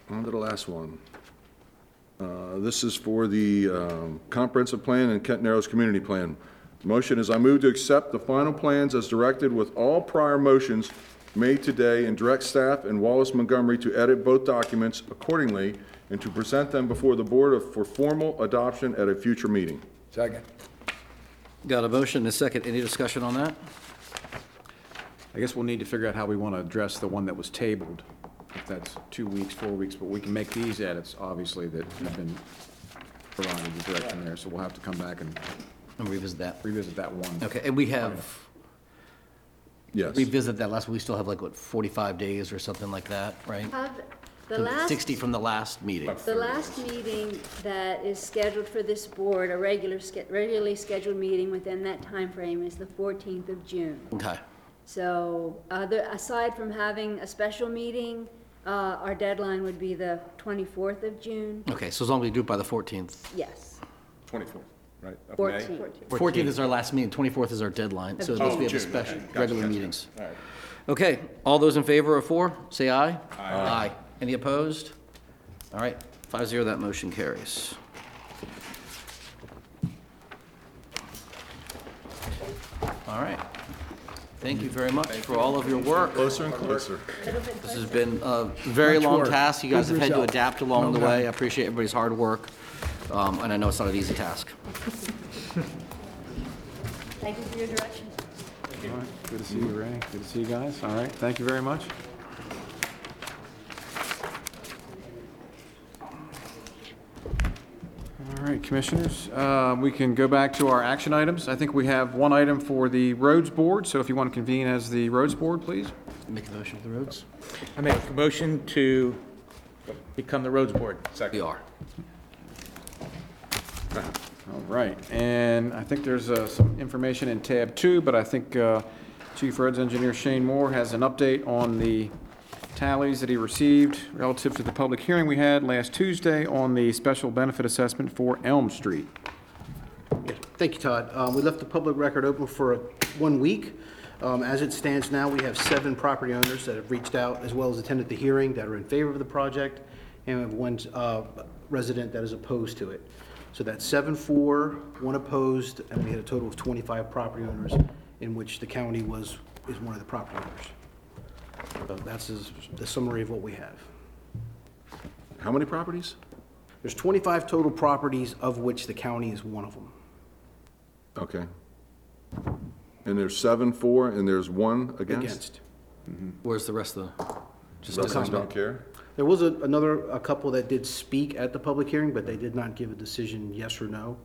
on to the last one. Uh, This is for the um, comprehensive plan and Kent Narrows Community Plan. Motion is I move to accept the final plans as directed with all prior motions made today and direct staff and Wallace Montgomery to edit both documents accordingly and to present them before the board of- for formal adoption at a future meeting. Second. Got a motion and a second. Any discussion on that? I guess we'll need to figure out how we want to address the one that was tabled, if that's two weeks, four weeks, but we can make these edits, obviously, that have been provided the direction there, so we'll have to come back and And revisit that. revisit that one. Okay, and we have, Yes. revisit that last, we still have like, what, 45 days or something like that, right? Uh, The last. 60 from the last meeting. The last meeting that is scheduled for this board, a regular, sch- regularly scheduled meeting within that time frame, is the 14th of June. Okay, So, other, aside from having a special meeting, uh, our deadline would be the 24th of June. okay, so as long as we do it by the 14th. Yes, 24th, right? of May? 14th. 14th is our last meeting, 24th is our deadline, so Of those we have June. a special, gotcha, regular gotcha. meetings. All right. Okay, all those in favor of four, say aye. Aye. Any opposed? All right, five zero, that motion carries. All right. Thank you very much for all of your work. Closer and closer. This has been a very long work. task. You guys Good have had to result. adapt along the Well way. I appreciate everybody's hard work, um, and I know it's not an easy task. Thank you for your direction. All right, good to see you, Ray. Good to see you guys. All right, thank you very much. Right, Commissioners, uh, we can go back to our action items. I think we have one item for the Roads Board, so if you want to convene as the Roads Board, please. Make a motion for the roads? I make a motion to become the roads board. We are. All right, and I think there's uh, some information in tab two, but I think uh, Chief Roads Engineer Shane Moore has an update on the tallies that he received relative to the public hearing we had last Tuesday on the special benefit assessment for Elm Street. Thank you, Todd. Um, We left the public record open for uh, one week. Um, As it stands now, we have seven property owners that have reached out, as well as attended the hearing, that are in favor of the project, and we have one uh, resident that is opposed to it. So that's seven for, one opposed, and we had a total of 25 property owners, in which the county was, is one of the property owners. So that's is the summary of what we have. How many properties? There's 25 total properties, of which the county is one of them. Okay. And there's seven for, and there's one against? Against. Where's the rest of the, just a Residents comment? don't care? There was a- another, a couple that did speak at the public hearing, but they did not give a decision yes or no.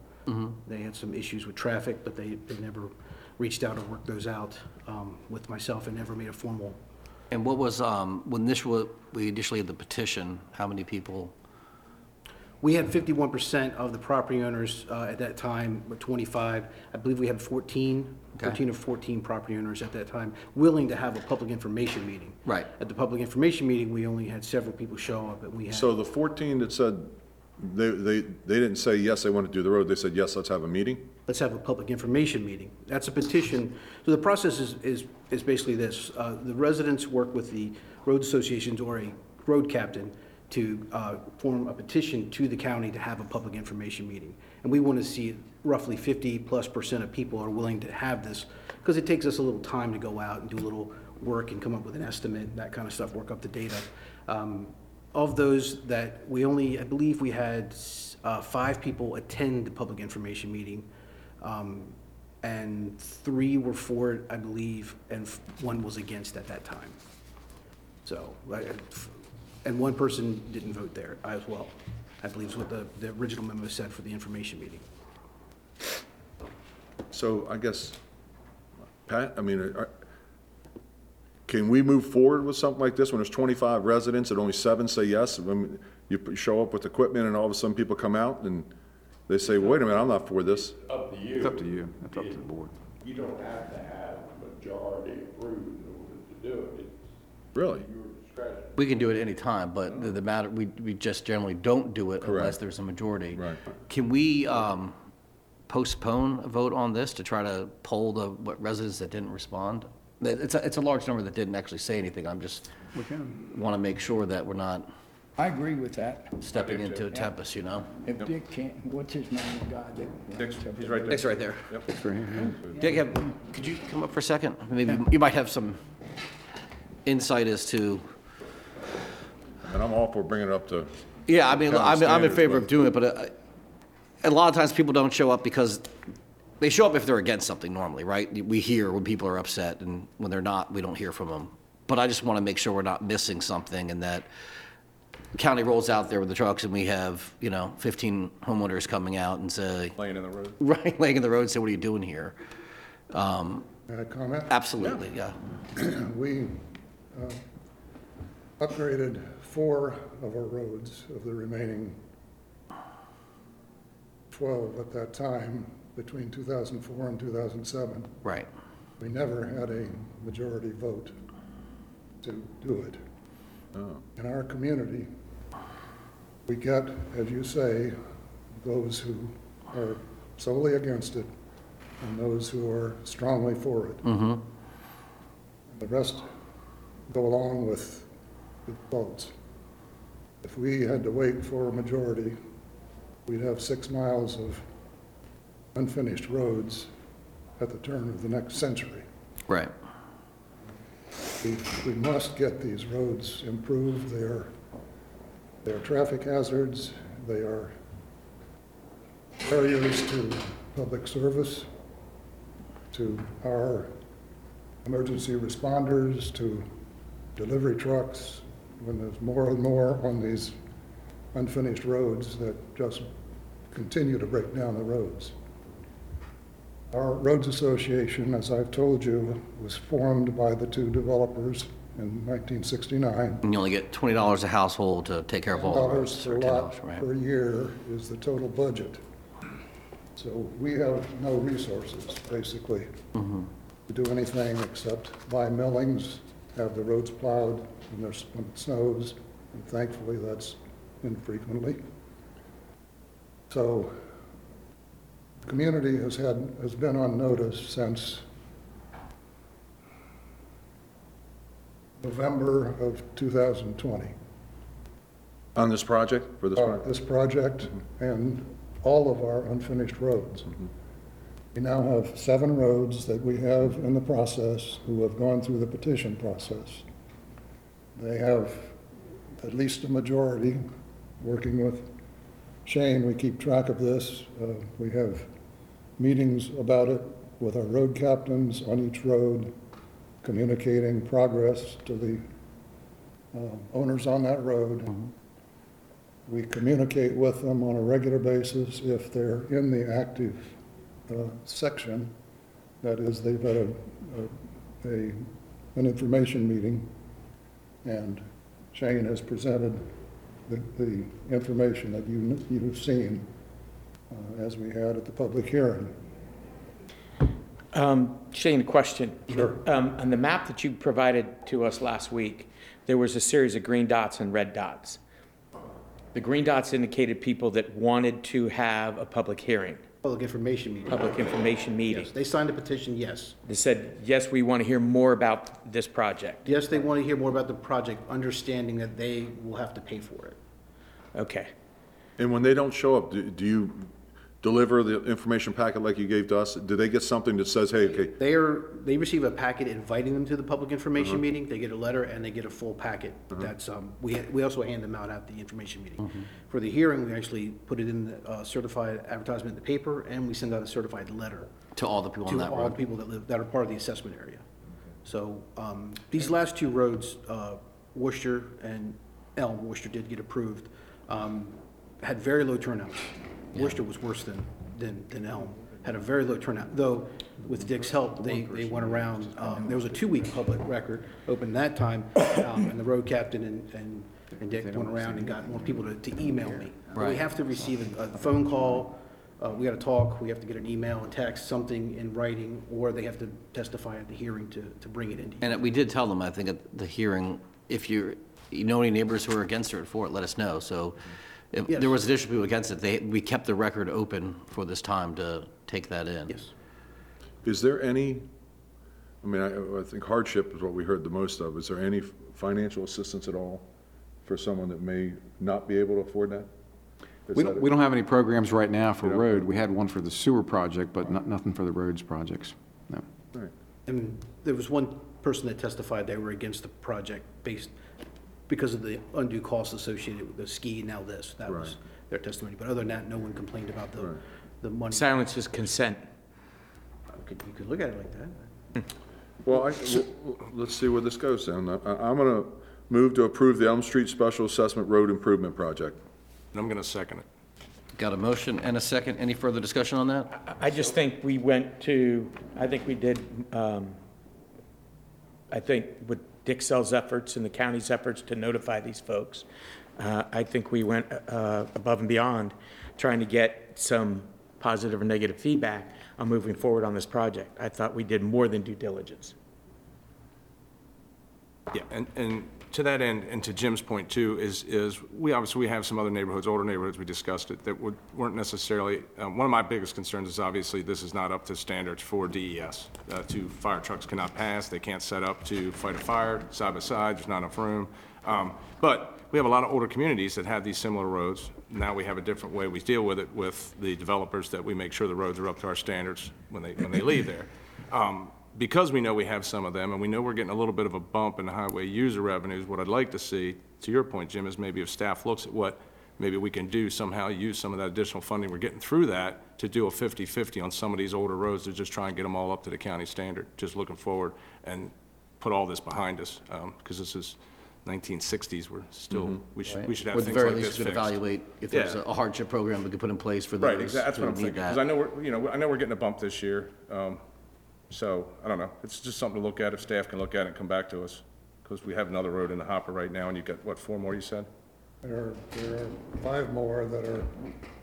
They had some issues with traffic, but they, they never reached out or worked those out um, with myself and never made a formal. And what was, um, when this wa, we initially had the petition, how many people? We had fifty-one percent of the property owners uh, at that time, were twenty-five. I believe we had 14, Okay. 13 or fourteen property owners at that time, willing to have a public information meeting. Right. At the public information meeting, we only had several people show up, and we had. So the 14 that said, they, they, they didn't say, yes, they want to do the road, they said, yes, let's have a meeting? Let's have a public information meeting. That's a petition. So the process is, is, is basically this. Uh, The residents work with the road associations or a road captain to uh, form a petition to the county to have a public information meeting. And we want to see roughly 50-plus percent of people are willing to have this, because it takes us a little time to go out and do a little work and come up with an estimate, that kind of stuff, work up the data. Um, Of those that, we only, I believe we had uh, five people attend the public information meeting. Um, and three were for it, I believe, and f- one was against at that time. So, and one person didn't vote there as well, I believe is what the, the original memo said for the information meeting. So I guess, Pat, I mean, are- can we move forward with something like this when there's 25 residents and only seven say yes? I mean, You show up with equipment and all of a sudden people come out and they say, wait a minute, I'm not for this. Up to you. It's up to you, it's up to the board. You don't have to have a majority approved in order to do it. It's Really? your discretion. We can do it any time, but the, the matter, we, we just generally don't do it unless Correct. there's a majority. Right. Can we, um, postpone a vote on this to try to poll the, what residents that didn't respond? It- It's a, it's a large number that didn't actually say anything, I'm just, we want to make sure that we're not I agree with that. stepping into a tempest, you know? If Dick can't, what's his name, the guy that? Dick's, he's right there. Dick's right there. Yep. Dick, have, could you come up for a second? Maybe, you might have some insight as to, And I'm all for bringing it up to, yeah, I mean, Kind of I'm, I'm in standards, favor of but- doing it, but uh, a lot of times people don't show up because they show up if they're against something normally, right? We hear when people are upset, and when they're not, we don't hear from them. But I just want to make sure we're not missing something and that the county rolls out there with the trucks and we have, you know, 15 homeowners coming out and say, Laying in the road. right, laying in the road and say, what are you doing here? May I comment? Absolutely, yeah. We uh, upgraded four of our roads of the remaining 12 at that time, between 2004 and 2007. Right. We never had a majority vote to do it. In our community, we get, as you say, those who are solely against it and those who are strongly for it. Mm-hmm. The rest go along with the votes. If we had to wait for a majority, we'd have six miles of unfinished roads at the turn of the next century. Right. We, we must get these roads improved. They are, they are traffic hazards. They are barriers to public service, to our emergency responders, to delivery trucks. When there's more and more on these unfinished roads that just continue to break down the roads. Our Roads Association, as I've told you, was formed by the two developers in 1969. And you only get $20 a household to take care of all the roads. Dollars per or $10, lot right? per year is the total budget. So we have no resources, basically, mm-hmm. to do anything except buy millings, have the roads plowed when there's, when it snows, and thankfully, that's infrequently. So, the community has had, has been on notice since November of 2020. On this project, for this uh, project? this project and all of our unfinished roads. We now have seven roads that we have in the process who have gone through the petition process. They have at least a majority, working with Shane, we keep track of this. Uh, We have meetings about it with our road captains on each road, communicating progress to the uh, owners on that road. We communicate with them on a regular basis if they're in the active uh, section. That is, they've had a, a, a- an information meeting, and Shane has presented the, the information that you, you've seen uh, as we had at the public hearing. Um, Shane, a question. Sure. Um, on the map that you provided to us last week, there was a series of green dots and red dots. The green dots indicated people that wanted to have a public hearing, Public information meeting. public information meeting. Yes, they signed a petition, yes. They said, yes, we want to hear more about this project. Yes, they want to hear more about the project, understanding that they will have to pay for it. Okay. And when they don't show up, do do you deliver the information packet like you gave to us? Do they get something that says, hey, okay, They are, they receive a packet inviting them to the public information meeting, they get a letter, and they get a full packet. That's, um, we, we also hand them out at the information meeting. For the hearing, we actually put it in the uh, certified advertisement in the paper, and we send out a certified letter To all the people on to that all the road? people that live, that are part of the assessment area. So, um, these last two roads, uh, Worcester and Elm, Worcester did get approved, um, had very low turnouts. Worcester was worse than, than, than Elm, had a very low turnout, though with Dick's help, they, they went around, um, there was a two-week public record open that time, um, and the road captain and, and, and Dick went around and got more people to, to email me. But We Right. have to receive a, a phone call, uh, we gotta talk, we have to get an email, a text, something in writing, or they have to testify at the hearing to, to bring it into you. And we did tell them, I think, at the hearing, if you, you know any neighbors who are against it or for it, let us know. So if Yes. there was additional people against it, they, we kept the record open for this time to take that in. Yes. is there any, I mean, I I think hardship is what we heard the most of. Is there any financial assistance at all for someone that may not be able to afford that? Is We that don't, a- we don't have any programs right now for Yeah. road. We had one for the sewer project, but not, nothing for the roads projects, no. All right. And there was one person that testified they were against the project based, because of the undue costs associated with the ski, now this, that was Right. their testimony. But other than that, no one complained about the, Right. the money. Silence is consent. You could- You could look at it like that. Well, I, w- w- let's see where this goes then. I, I'm gonna move to approve the Elm Street Special Assessment Road Improvement Project. And I'm going to second it. Got a motion and a second. Any further discussion on that? I just think we went to, I think we did, um, I think with Dick Sell's efforts and the county's efforts to notify these folks, uh, I think we went uh, above and beyond trying to get some positive or negative feedback on moving forward on this project. I thought we did more than due diligence. Yeah, and, and to that end, and to Jim's point too, is, is we obviously, we have some other neighborhoods, older neighborhoods, we discussed it, that would, weren't necessarily, um, one of my biggest concerns is obviously this is not up to standards for DES. Uh, two fire trucks cannot pass, they can't set up to fight a fire side by side, there's not enough room. Um, but we have a lot of older communities that have these similar roads. Now we have a different way we deal with it with the developers, that we make sure the roads are up to our standards when they, when they leave there. Um, because we know we have some of them, and we know we're getting a little bit of a bump in the highway user revenues, what I'd like to see, to your point, Jim, is maybe if staff looks at what maybe we can do somehow, use some of that additional funding we're getting through that to do a 50/50 on some of these older roads to just try and get them all up to the county standard. Just looking forward and put all this behind us, because this is 1960s, we're still, we should, we should have Or at the things very like least, this we could fixed. evaluate if there's Yeah. a hardship program we could put in place for those Right, exactly, that's what I'm need thinking, because. I know we're, you know, I know we're getting a bump this year, um, so, I don't know, it's just something to look at, if staff can look at it and come back to us, because we have another road in the hopper right now, and you've got, what, four more you said? There are, there are five more that are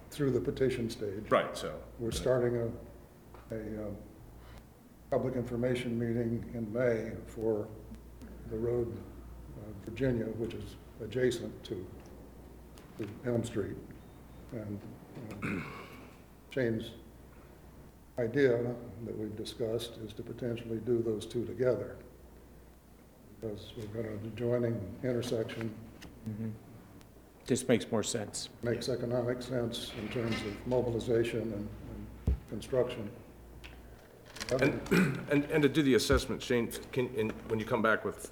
through the petition stage. Right, so. We're starting a, a um, public information meeting in May for the road, uh, Virginia, which is adjacent to to Elm Street. And um, Shane's idea that we've discussed is to potentially do those two together. Because we've got an adjoining intersection, mm-hmm. Just makes more sense. makes economic sense in terms of mobilization and and construction. And, and, and to do the assessment, Shane, can, and when you come back with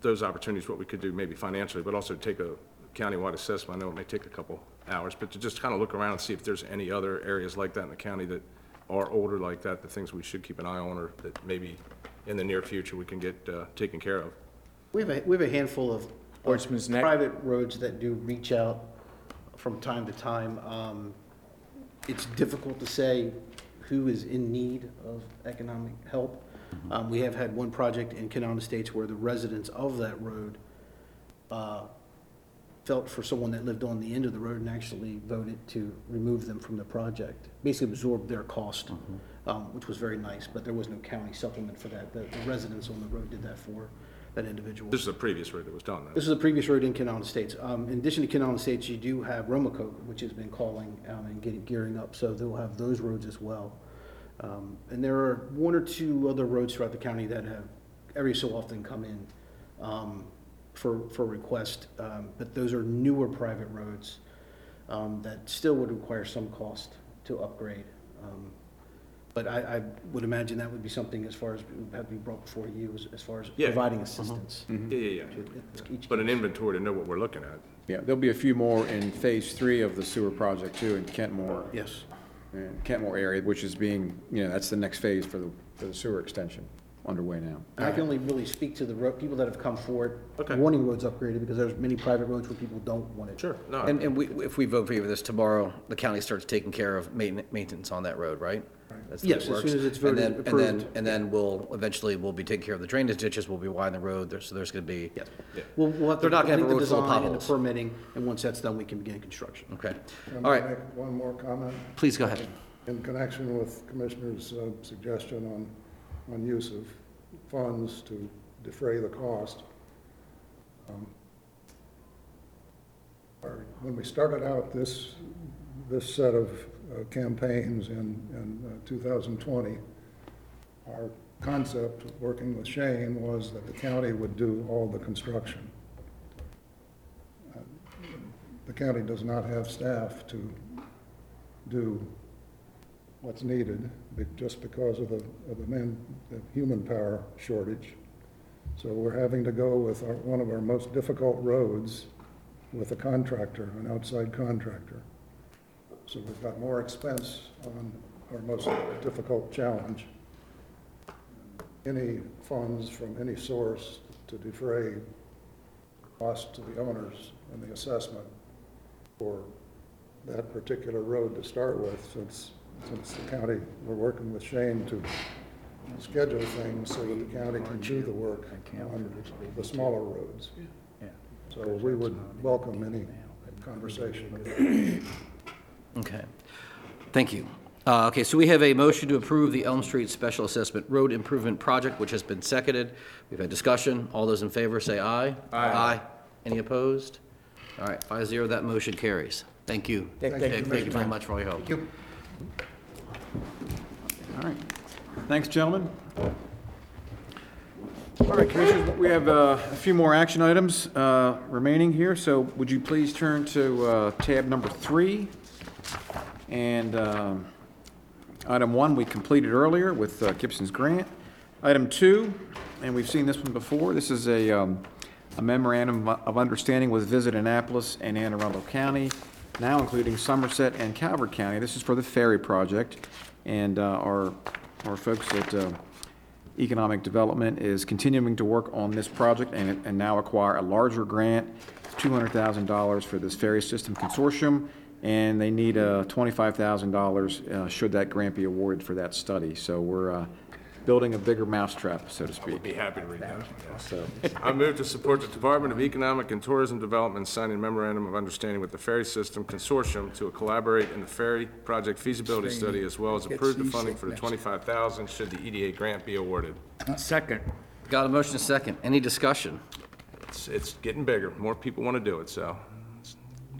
those opportunities, what we could do maybe financially, but also take a countywide assessment, I know it may take a couple hours, but to just kind of look around and see if there's any other areas like that in the county that are older like that, the things we should keep an eye on, or that maybe in the near future we can get, uh, taken care of. We have a, we have a handful of. of Sportsman's Neck. Private roads that do reach out from time to time. Um, It's difficult to say who is in need of economic help. Um, we have had one project in Canal Estates where the residents of that road, uh, felt for someone that lived on the end of the road and actually voted to remove them from the project. Basically absorbed their cost, um, which was very nice, but there was no county supplement for that. The the residents on the road did that for that individual. This is a previous road that was done, though. This is a previous road in Canal Estates. Um, in addition to Canal Estates, you do have Romancoke, which has been calling, um, and getting, gearing up, so they'll have those roads as well. Um, and there are one or two other roads throughout the county that have every so often come in, um, for, for request. Um, but those are newer private roads, um, that still would require some cost to upgrade. Um, But I, I would imagine that would be something as far as, would have to be brought before you, as, as far as Yeah. providing assistance. Yeah, yeah, yeah. to each- But an inventory to know what we're looking at. Yeah, there'll be a few more in Phase Three of the sewer project too, in Kentmorr. Yes. and Kentmorr area, which is being, you know, that's the next phase for the, for the sewer extension underway now. And I can only really speak to the road, people that have come forward Okay. wanting roads upgraded, because there's many private roads where people don't want it. Sure, no. And, and we, if we vote for you for this tomorrow, the county starts taking care of mainten- maintenance on that road, right? That's the way it Yes, as works. soon as it's And voted, then- And then, approved. and then we'll, eventually, we'll be taking care of the drainage ditches, we'll be widening the road, there's, so there's gonna be. Yes. We'll, we'll have to They're not gonna have a complete the road full of design and the potholes. permitting, and once that's done, we can begin construction. Okay, Can all I right, make one more comment? please go ahead. In connection with Commissioner's uh, suggestion on, on use of funds to defray the cost. um, our- When we started out this, this set of uh, campaigns in, in uh, 2020, our concept, working with Shane, was that the county would do all the construction. Uh, The county does not have staff to do what's needed, just because of the, of the man, the human power shortage. So we're having to go with our, one of our most difficult roads with a contractor, an outside contractor. So we've got more expense on our most difficult challenge. Any funds from any source to defray cost to the owners and the assessment for that particular road to start with, since, since the county, we're working with Shane to schedule things so that the county can do the work on the smaller roads. So we would welcome any conversation. Okay, thank you. Uh, okay, so we have a motion to approve the Elm Street Special Assessment Road Improvement Project, which has been seconded. We've had discussion. All those in favor say aye. Aye. Any opposed? All right, five zero, that motion carries. Thank you. Thank- thank you, Thank you very much for all your help. All right. Thanks, gentlemen. All right, Commissioners, we have uh, a few more action items uh, remaining here, so would you please turn to uh, tab number three? And um, item one, we completed earlier with uh, Gibson's grant. Item two, and we've seen this one before, this is a um, a memorandum of understanding with Visit Annapolis and Anne Arundel County, now including Somerset and Calvert County. This is for the ferry project, and uh, our, our folks at uh, Economic Development is continuing to work on this project and, and now acquire a larger grant, $200,000 for this ferry system consortium, and they need uh, $25,000 uh, should that grant be awarded for that study. So we're, uh, building a bigger mousetrap, so to Would speak. be happy to read that. So, I move to support the Department of Economic and Tourism Development signing memorandum of understanding with the Ferry System Consortium to collaborate in the ferry project feasibility study as well as approve the funding for the twenty-five thousand should the EDA grant be awarded. Second. Got a motion a second. Any discussion? It's, it's getting bigger. More people want to do it, so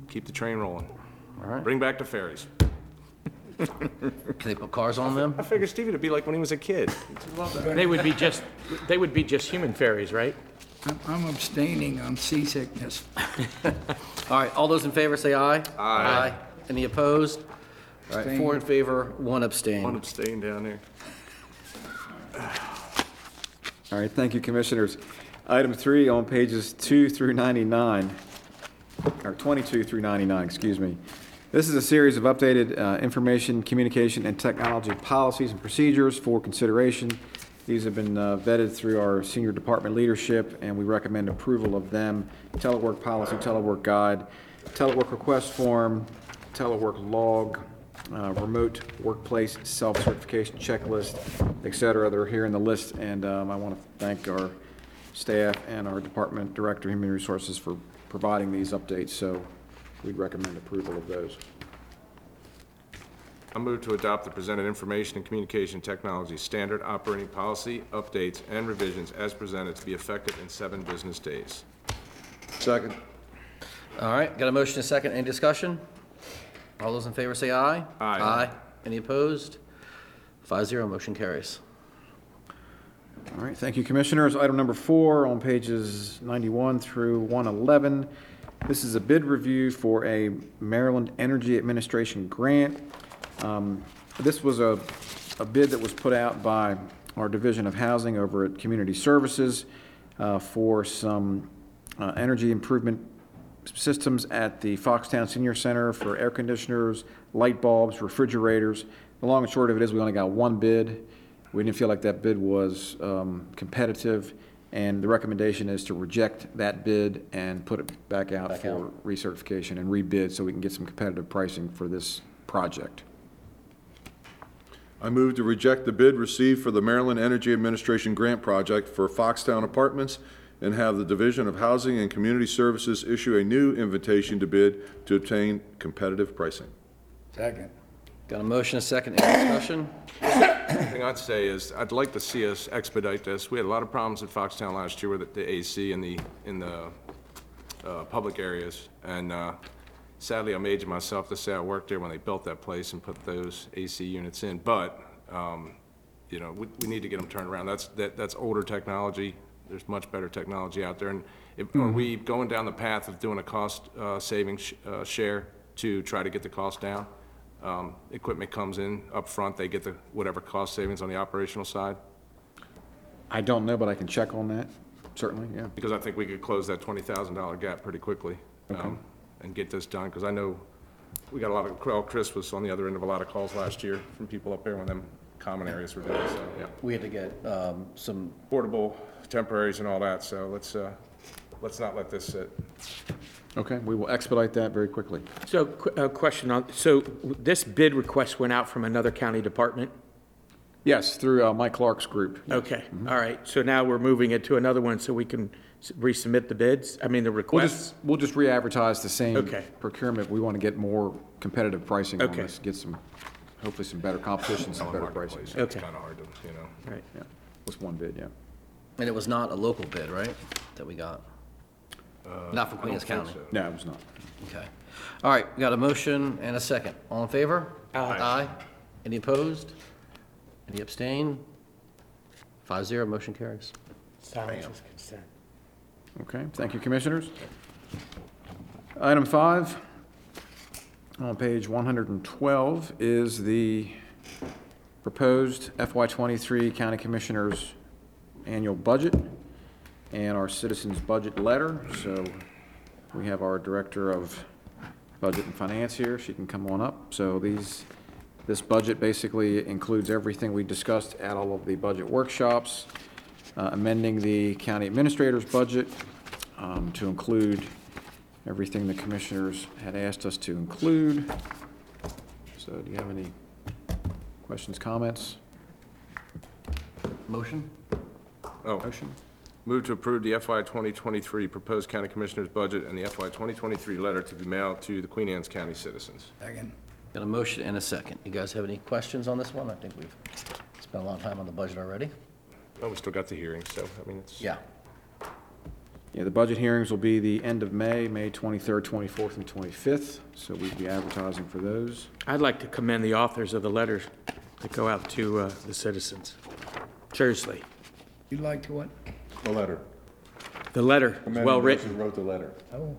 keep the train rolling. All right. Bring back the ferries. Can they put cars on them? I figured Stevie would be like when he was a kid. They would be just, they would be just human ferries, right? I'm- I'm abstaining on seasickness. All right, all those in favor say aye. Aye. Any opposed? All right, four in favor, one abstain. One abstain. abstain down there. all right, thank you, Commissioners. Item three on pages two through 99, or 22 through 99, excuse me. This is a series of updated uh, information, communication, and technology policies and procedures for consideration. These have been uh, vetted through our senior department leadership, and we recommend approval of them. Telework policy, telework guide, telework request form, telework log, uh, remote workplace self-certification checklist, et cetera. They're here in the list, and um, I want to thank our staff and our department director, human resources, for providing these updates. So we'd recommend approval of those. I move to adopt the presented information and communication technology standard operating policy, updates, and revisions as presented to be effective in seven business days. Second. All right, got a motion and a second. Any discussion? All those in favor say aye. Aye. Aye. Any opposed? Five zero, motion carries. All right, thank you, Commissioners. Item number four on pages 91 through 111. This is a bid review for a Maryland Energy Administration grant. Um, This was a, a bid that was put out by our Division of Housing over at Community Services uh, for some uh, energy improvement systems at the Foxtown Senior Center for air conditioners, light bulbs, refrigerators. The long and short of it is, we only got one bid. We didn't feel like that bid was um, competitive, and the recommendation is to reject that bid and put it back out Back for out. recertification and rebid, so we can get some competitive pricing for this project. I move to reject the bid received for the Maryland Energy Administration Grant Project for Foxtown Apartments and have the Division of Housing and Community Services issue a new invitation to bid to obtain competitive pricing. Second. Got a motion a second. Any discussion? The thing I'd say is, I'd like to see us expedite this. We had a lot of problems at Foxtown last year with the AC in the, in the uh, public areas. And uh, sadly, I'm aging myself to say I worked there when they built that place and put those AC units in. But, um, you know, we, we need to get them turned around. That's, that, that's older technology. There's much better technology out there. And if, are we going down the path of doing a cost uh, saving sh- uh, share to try to get the cost down? Um, Equipment comes in up front. they get the, whatever cost savings on the operational side? I don't know, but I can check on that, certainly, yeah. Because I think we could close that twenty thousand dollar gap pretty quickly. um, And get this done, because I know we got a lot of, well, Chris was on the other end of a lot of calls last year from people up there when them common areas were down, so, yeah. We had to get um, some, Portable temporaries and all that, so let's, uh, let's not let this sit. Okay, we will expedite that very quickly. So, qu- a question on, so this bid request went out from another county department? Yes, through uh, Mike Clark's group. Okay, all right, so now we're moving it to another one so we can s- resubmit the bids, I mean, the We'll requests? just, we'll just re-advertise the same Okay. procurement. We want to get more competitive pricing on Okay. this, get some, hopefully some better competition, some better pricing. Marketplace, It's Okay. kind of hard to, you know. Right. Yeah, Just one bid, yeah. and it was not a local bid, right, that we got? Uh, not for Queens think County? No, it was not. Okay. All right, we got a motion and a second. All in favor? Aye. Aye. Any opposed? Any abstain? Five zero, motion carries. Silence is consent. Okay, thank you, Commissioners. Item five, on page 112, is the proposed FY23 County Commissioners' annual budget and our citizens' budget letter. So we have our Director of Budget and Finance here. She can come on up. So these, this budget basically includes everything we discussed at all of the budget workshops, uh, amending the county administrator's budget um, to include everything the commissioners had asked us to include. So do you have any questions, comments? Motion? Oh, Motion? Move to approve the FY 2023 proposed county commissioners' budget and the FY 2023 letter to be mailed to the Queen Anne's County citizens. Second. Got a motion and a second. You guys have any questions on this one? I think we've spent a lot of time on the budget already. Oh, we still got the hearing, so, I mean, it's. Yeah. Yeah, the budget hearings will be the end of May, May 23rd, 24th, and 25th, so we'll be advertising for those. I'd like to commend the authors of the letters that go out to uh, the citizens. Seriously, You'd like to what? The letter. the letter is well Commend those written. who wrote the letter. Oh,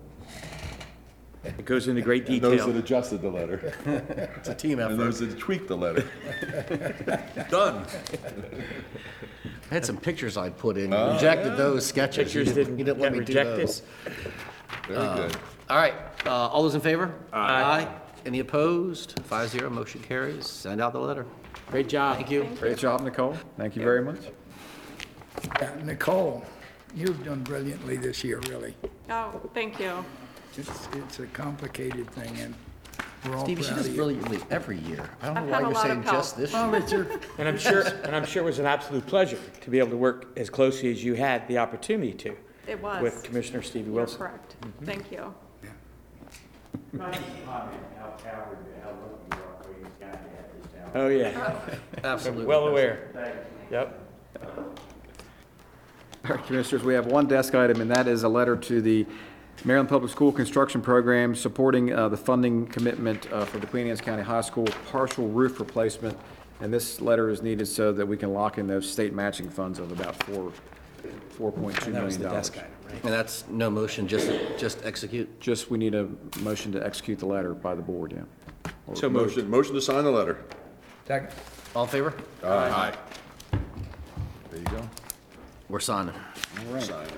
It goes into great And those that detail. adjusted the letter. It's a team effort. And effort. those that tweaked the letter. Done. I had some pictures I'd put in. You Rejected those sketches. You Pictures didn't- didn't you let get me do rejected. those. Very good. All right, uh, all those in favor? Aye. Any opposed? Five zero, motion carries. Send out the letter. Great job. Thank you. Great job, Nicole. Thank you very much. Yeah, Nicole, you've done brilliantly this year, really. Oh, thank you. It's, it's a complicated thing, and we're all Stevie, she proud does of you. brilliantly every year. I don't I've know why had a you're lot of saying help. just this Well, year. it's your, And I'm sure, and I'm sure it was an absolute pleasure to be able to work as closely as you had the opportunity to It was. with Commissioner Stevie You're Wilson. correct. Mm-hmm. Thank you. Oh, yeah. Absolutely. Well aware. Yep. All right, Commissioners, we have one desk item, and that is a letter to the Maryland Public School Construction Program supporting uh, the funding commitment uh, for the Queen Anne's County High School partial roof replacement. And this letter is needed so that we can lock in those state matching funds of about four, $4.2 That was million. the desk item, right? And that's no motion, just, just execute. Just, we need a motion to execute the letter by the board, yeah. So moved. Motion, motion to sign the letter. second. All in favor? Aye. There you go. We're signing. Sign it.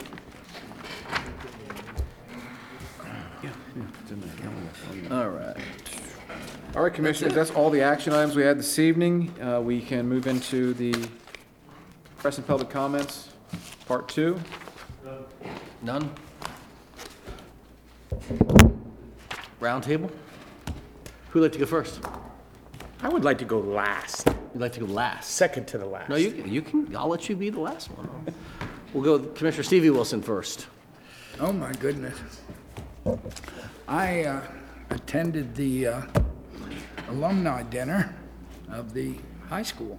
All right. All right, Commissioners, that's all the action items we had this evening. Uh, We can move into the press and public comments, part two. None? Roundtable? Who'd like to go first? I would like to go last, You'd like to go last? second to the last. No, you, you can, I'll let you be the last one. We'll go with Commissioner Stevie Wilson first. Oh, my goodness. I uh, attended the uh, alumni dinner of the high school,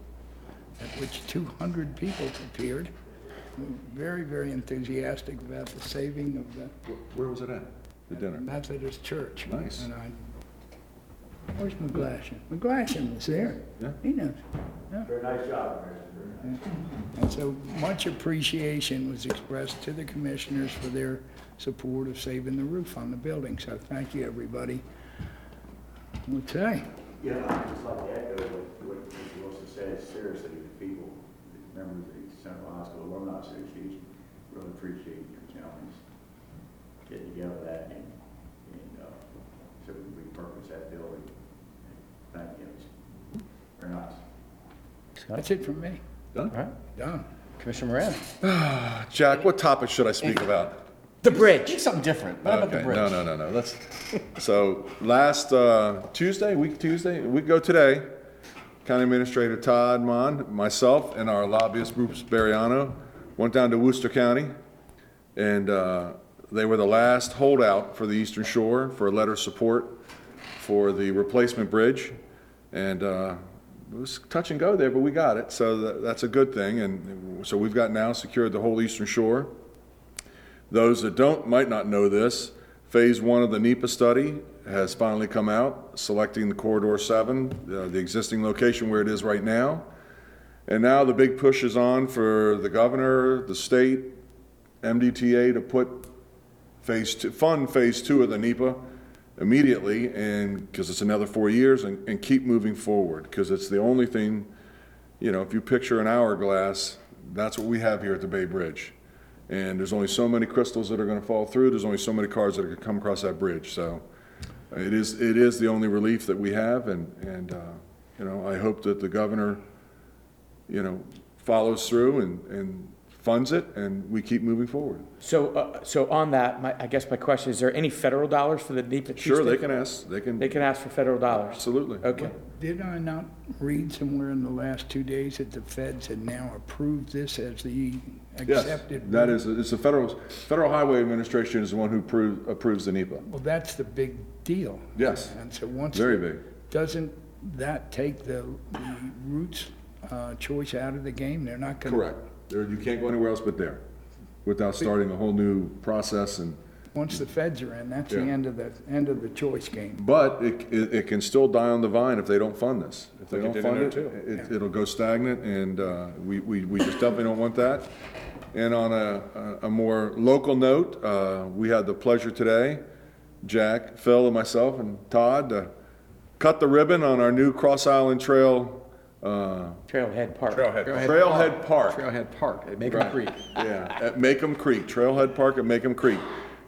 at which 200 people appeared. Very, very enthusiastic about the saving of the Where was it at? The dinner? Methodist Church. Nice. And I, where's McGlashan? McGlashan was there. Yeah. He knows. Very nice job, And so much appreciation was expressed to the commissioners for their support of saving the roof on the building. So thank you, everybody. What's that? Yeah, I'd just like to echo what, what Mr. Wilson said, seriously, the people, the members of the Central High School Alumni Association, really appreciate your gentlemen's getting together with that and, and, uh, so we can repurpose that building. Thank you, it's very nice. That's it from me. Done? All right. Done. Commissioner Moran? Jack, what topic should I speak about? The bridge. Pick something different. What about the Okay, bridge? No, no, no, no, let's, so, last, uh, Tuesday, week Tuesday, a week ago today, County Administrator Todd Mohn, myself, and our lobbyist Bruce Bereano went down to Worcester County, and, uh, they were the last holdout for the Eastern Shore for a letter of support for the replacement bridge, and, uh, it was touch and go there, but we got it, so that, that's a good thing, and so we've got now secured the whole Eastern Shore. Those that don't, might not know this, Phase One of the NEPA study has finally come out, selecting the Corridor Seven, uh, the existing location where it is right now. And now the big push is on for the governor, the state, MDTA to put Phase Two, fund Phase Two of the NEPA immediately, and, because it's another four years, and, and keep moving forward, because it's the only thing, you know, if you picture an hourglass, that's what we have here at the Bay Bridge. And there's only so many crystals that are gonna fall through, there's only so many cars that are gonna come across that bridge, so it is, it is the only relief that we have, and, and, uh, you know, I hope that the governor, you know, follows through and, and funds it, and we keep moving forward. So, uh, so on that, my, I guess my question, is there any federal dollars for the NEPA two Sure, they can ask, they can, They can ask for federal dollars? absolutely. Okay. Did I not read somewhere in the last two days that the feds had now approved this as the Yes, accepted? that route? is, it's the federal, Federal Highway Administration is the one who approves, approves the NEPA. Well, that's the big deal. Yes, And so once. very the- big. Doesn't that take the, the roots, uh, choice out of the game? They're not gonna. Correct. There, you can't go anywhere else but there, without starting a whole new process and, Once the feds are in, that's the Yeah. end of the, end of the choice game. but it, it, it can still die on the vine if they don't fund this. If they Like it don't did in fund it, 02. it, it'll go stagnant, and, uh, we, we, we just definitely don't want that. And on a, a- a more local note, uh, we had the pleasure today, Jack, Phil, and myself, and Todd, to cut the ribbon on our new Cross Island Trail, uh, Trailhead Park. Trailhead. Trailhead Park. Trailhead Park at Macum Right. Creek. Yeah, at Macum Creek, Trailhead Park at Macum Creek.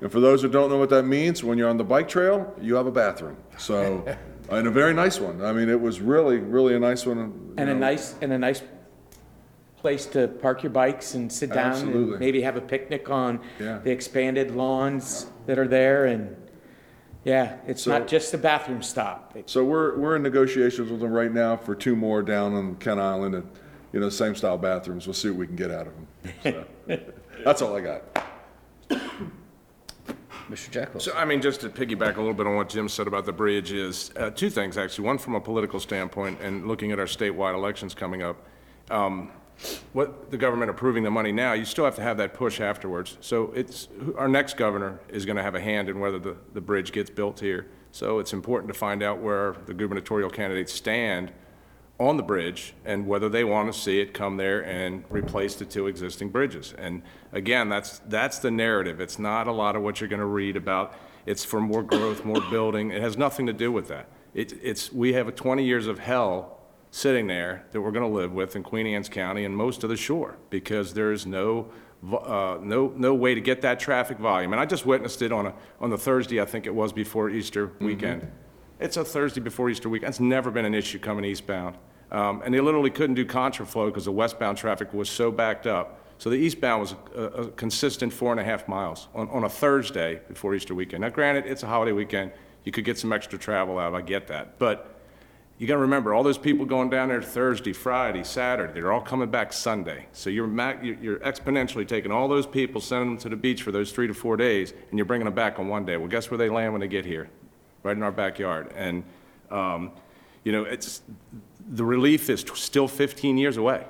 And for those who don't know what that means, when you're on the bike trail, you have a bathroom. So, and a very nice one. I mean, it was really, really a nice one. you And a know. nice, and a nice place to park your bikes and sit down Absolutely. and maybe have a picnic on Yeah. the expanded lawns that are there and, yeah, it's So- not just a bathroom stop. It's- So we're, we're in negotiations with them right now for two more down on Kent Island and, you know, same style bathrooms. We'll see what we can get out of them. So, That's all I got. Mr. Jackwell? So, I mean, just to piggyback a little bit on what Jim said about the bridge is, uh, two things, actually. One, from a political standpoint, and looking at our statewide elections coming up. Um, What the government approving the money now, you still have to have that push afterwards. So it's, our next governor is going to have a hand in whether the, the bridge gets built here. So it's important to find out where the gubernatorial candidates stand on the bridge and whether they want to see it come there and replace the two existing bridges. And again, that's, that's the narrative. It's not a lot of what you're going to read about. It's for more growth, more building. It has nothing to do with that. It, it's, we have a 20 years of hell sitting there that we're going to live with in Queen Anne's County and most of the shore because there is no, vo- uh, no, no way to get that traffic volume. And I just witnessed it on a, on the Thursday, I think it was, before Easter weekend. It's a Thursday before Easter weekend. It's never been an issue coming eastbound. Um, and they literally couldn't do contraflow because the westbound traffic was so backed up. So the eastbound was a, a consistent four and a half miles on, on a Thursday before Easter weekend. Now granted, it's a holiday weekend. You could get some extra travel out. I get that. But you got to remember, all those people going down there Thursday, Friday, Saturday, they're all coming back Sunday. So you're, ma- you're exponentially taking all those people, sending them to the beach for those three to four days, and you're bringing them back on one day. Well, guess where they land when they get here? Right in our backyard. And, um, you know, it's, the relief is t- still 15 years away.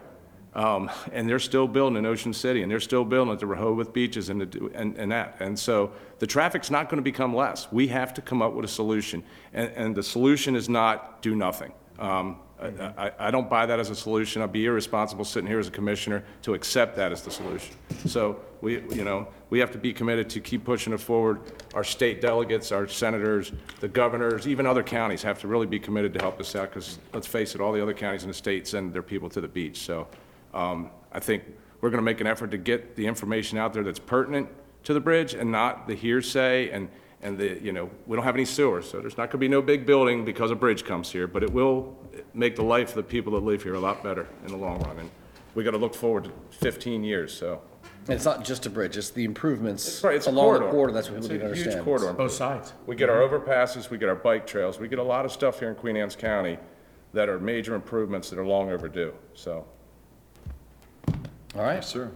Um, and they're still building in Ocean City, and they're still building at the Rehoboth beaches and, the, and, and that. And so the traffic's not going to become less. We have to come up with a solution. And, and the solution is not do nothing. Um, I, I, I don't buy that as a solution. I'd be irresponsible sitting here as a commissioner to accept that as the solution. So we, you know, we have to be committed to keep pushing it forward. Our state delegates, our senators, the governors, even other counties have to really be committed to help us out because let's face it, all the other counties in the state send their people to the beach. So um, I think we're going to make an effort to get the information out there that's pertinent to the bridge and not the hearsay and, and the, you know, we don't have any sewers, so there's not going to be no big building because a bridge comes here, but it will make the life of the people that live here a lot better in the long run. And we got to look forward to 15 years, so. And It's not just a bridge, it's the improvements It's right, it's a along the corridor. corridor, that's what It's people need to a huge corridor. Both sides. We get our overpasses, we get our bike trails, we get a lot of stuff here in Queen Anne's County that are major improvements that are long overdue, so. All right, Sir.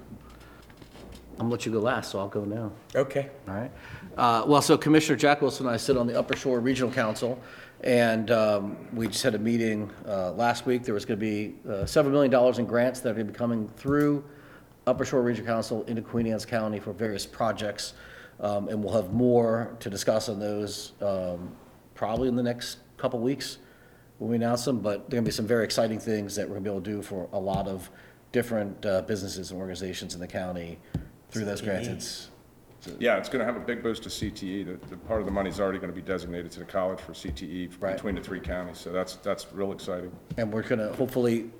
I'm gonna let you go last, so I'll go now. Okay. All right. Uh, Well, so Commissioner Jack Wilson and I sit on the Upper Shore Regional Council, and um, we just had a meeting uh, last week. There was going to be uh, several million dollars in grants that are going to be coming through Upper Shore Regional Council into Queen Anne's County for various projects, Um, and we'll have more to discuss on those um, probably in the next couple weeks when we announce them, but there are going to be some very exciting things that we're going to be able to do for a lot of different uh, businesses and organizations in the county through those grants. It's, Yeah, it's going to have a big boost to CTE. The, the part of the money's already going to be designated to the college for CTE Right. between the three counties, so that's, that's real exciting. And we're going to hopefully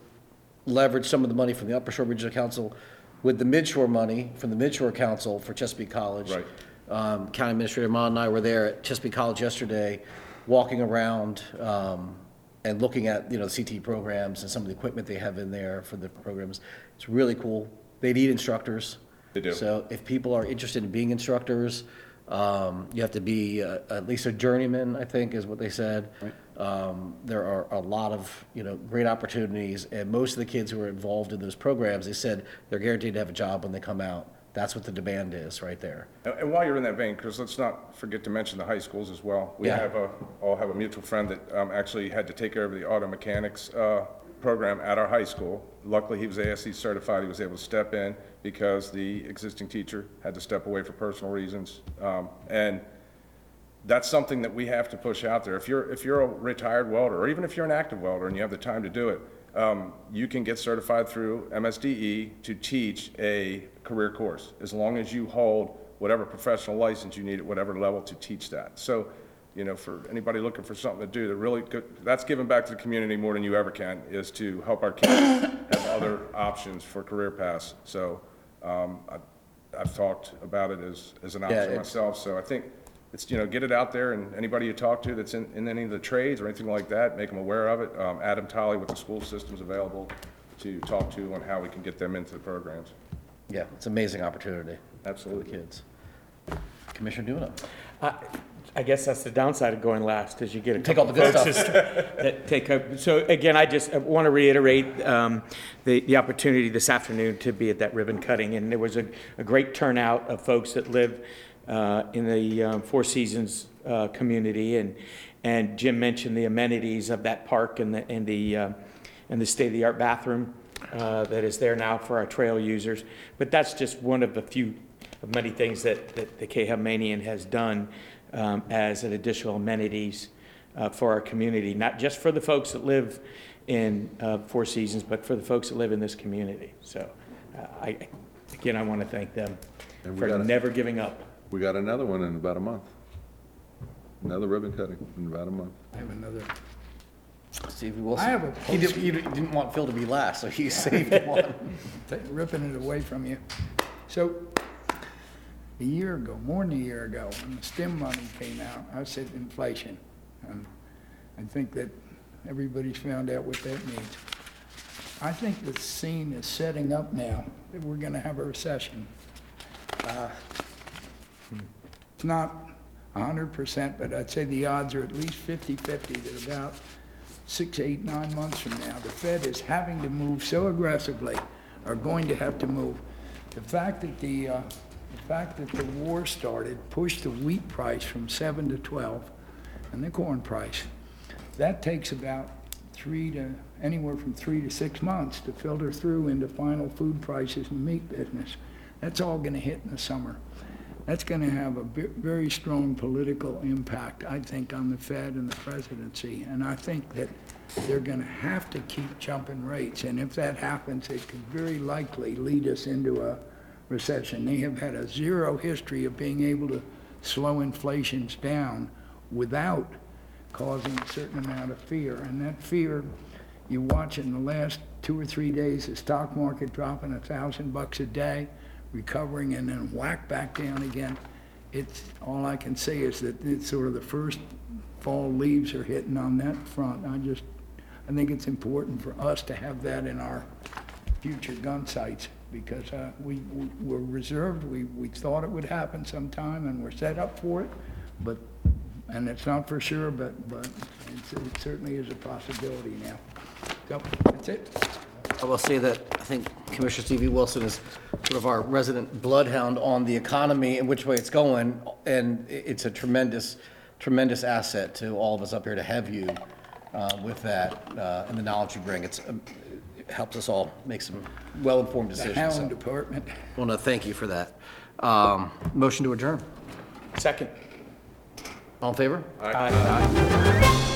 leverage some of the money from the Upper Shore Regional Council with the Midshore money from the Midshore Council for Chesapeake College. Right. Um, County Administrator Mohn and I were there at Chesapeake College yesterday, walking around um, and looking at, you know, the CTE programs and some of the equipment they have in there for the programs. It's really cool they need instructors. They do. So if people are interested in being instructors, um, you have to be uh, at least a journeyman, I think, is what they said. Um, There are a lot of, you know, great opportunities, and most of the kids who are involved in those programs, they said they're guaranteed to have a job when they come out. That's what the demand is, right there. And and while you're in that vein, Chris, let's not forget to mention the high schools as well. We Yeah. have a, all have a mutual friend that um, actually had to take care of the auto mechanics uh, program at our high school. Luckily, he was ASE certified, he was able to step in because the existing teacher had to step away for personal reasons. Um, And that's something that we have to push out there. If you're, if you're a retired welder, or even if you're an active welder and you have the time to do it, um, you can get certified through MSDE to teach a career course, as long as you hold whatever professional license you need at whatever level to teach that. So, you know, for anybody looking for something to do, that really, good- that's giving back to the community more than you ever can, is to help our kids have other options for career paths. So, um, I- I've talked about it as, as an option it's- myself, so I think it's, you know, get it out there, and anybody you talk to that's in, in any of the trades or anything like that, make them aware of it. Um, Adam Tolley with the school systems available to talk to on how we can get them into the programs. Yeah, it's an amazing opportunity. Absolutely. For the kids. Commissioner Duna? I I guess that's the downside of going last, is you get a Take all couple the good folks just that take up. So again, I just want to reiterate um, the, the opportunity this afternoon to be at that ribbon cutting. And there was a, a great turnout of folks that live uh, in the um, Four Seasons uh, community. And, and Jim mentioned the amenities of that park and the, and the, uh, and the state-of-the-art bathroom uh, that is there now for our trail users. But that's just one of the few of many things that, that the K Manian has done um, as an additional amenities uh, for our community, not just for the folks that live in uh, Four Seasons, but for the folks that live in this community. So uh, I, again, I want to thank them And we for gotta- never giving up. We got another one in about a month. Another ribbon cutting in about a month. I have another. Stevie Wilson? I have a He didn't, he didn't want Phil to be last, so he saved one. Take- ripping it away from you. So, a year ago, more than a year ago, when the STEM money came out, I said inflation. And I think that everybody's found out what that means. I think the scene is setting up now that we're gonna have a recession. Uh, It's not hundred percent, but I'd say the odds are at least fifty-fifty that about six, eight, nine months from now, the Fed is having to move so aggressively, are going to have to move. The fact that the, uh, the fact that the war started pushed the wheat price from seven to twelve, and the corn price. That takes about three to, anywhere from three to six months to filter through into final food prices and meat business. That's all gonna hit in the summer. That's going to have a very strong political impact, I think, on the Fed and the presidency. And I think that they're going to have to keep jumping rates. And if that happens, it could very likely lead us into a recession. They have had a zero history of being able to slow inflations down without causing a certain amount of fear. And that fear, you watch in the last two or three days, the stock market dropping a thousand bucks a day, recovering and then whack back down again. It's, all I can say is that it's sort of the first fall leaves are hitting on that front. I just, I think it's important for us to have that in our future gun sights because uh, we, we- we're reserved, we, we thought it would happen sometime and we're set up for it, but, and it's not for sure, but, but it's- it certainly is a possibility now. So, that's it. I will say that I think Commissioner Stevie Wilson is sort of our resident bloodhound on the economy and which way it's going. And i- it's a tremendous, tremendous asset to all of us up here to have you uh, with that uh, and the knowledge you bring. It's, um, it helps us all make some well-informed The decisions. Hound So Department. I want to thank you for that. Um, Motion to adjourn. Second. All in favor? Aye.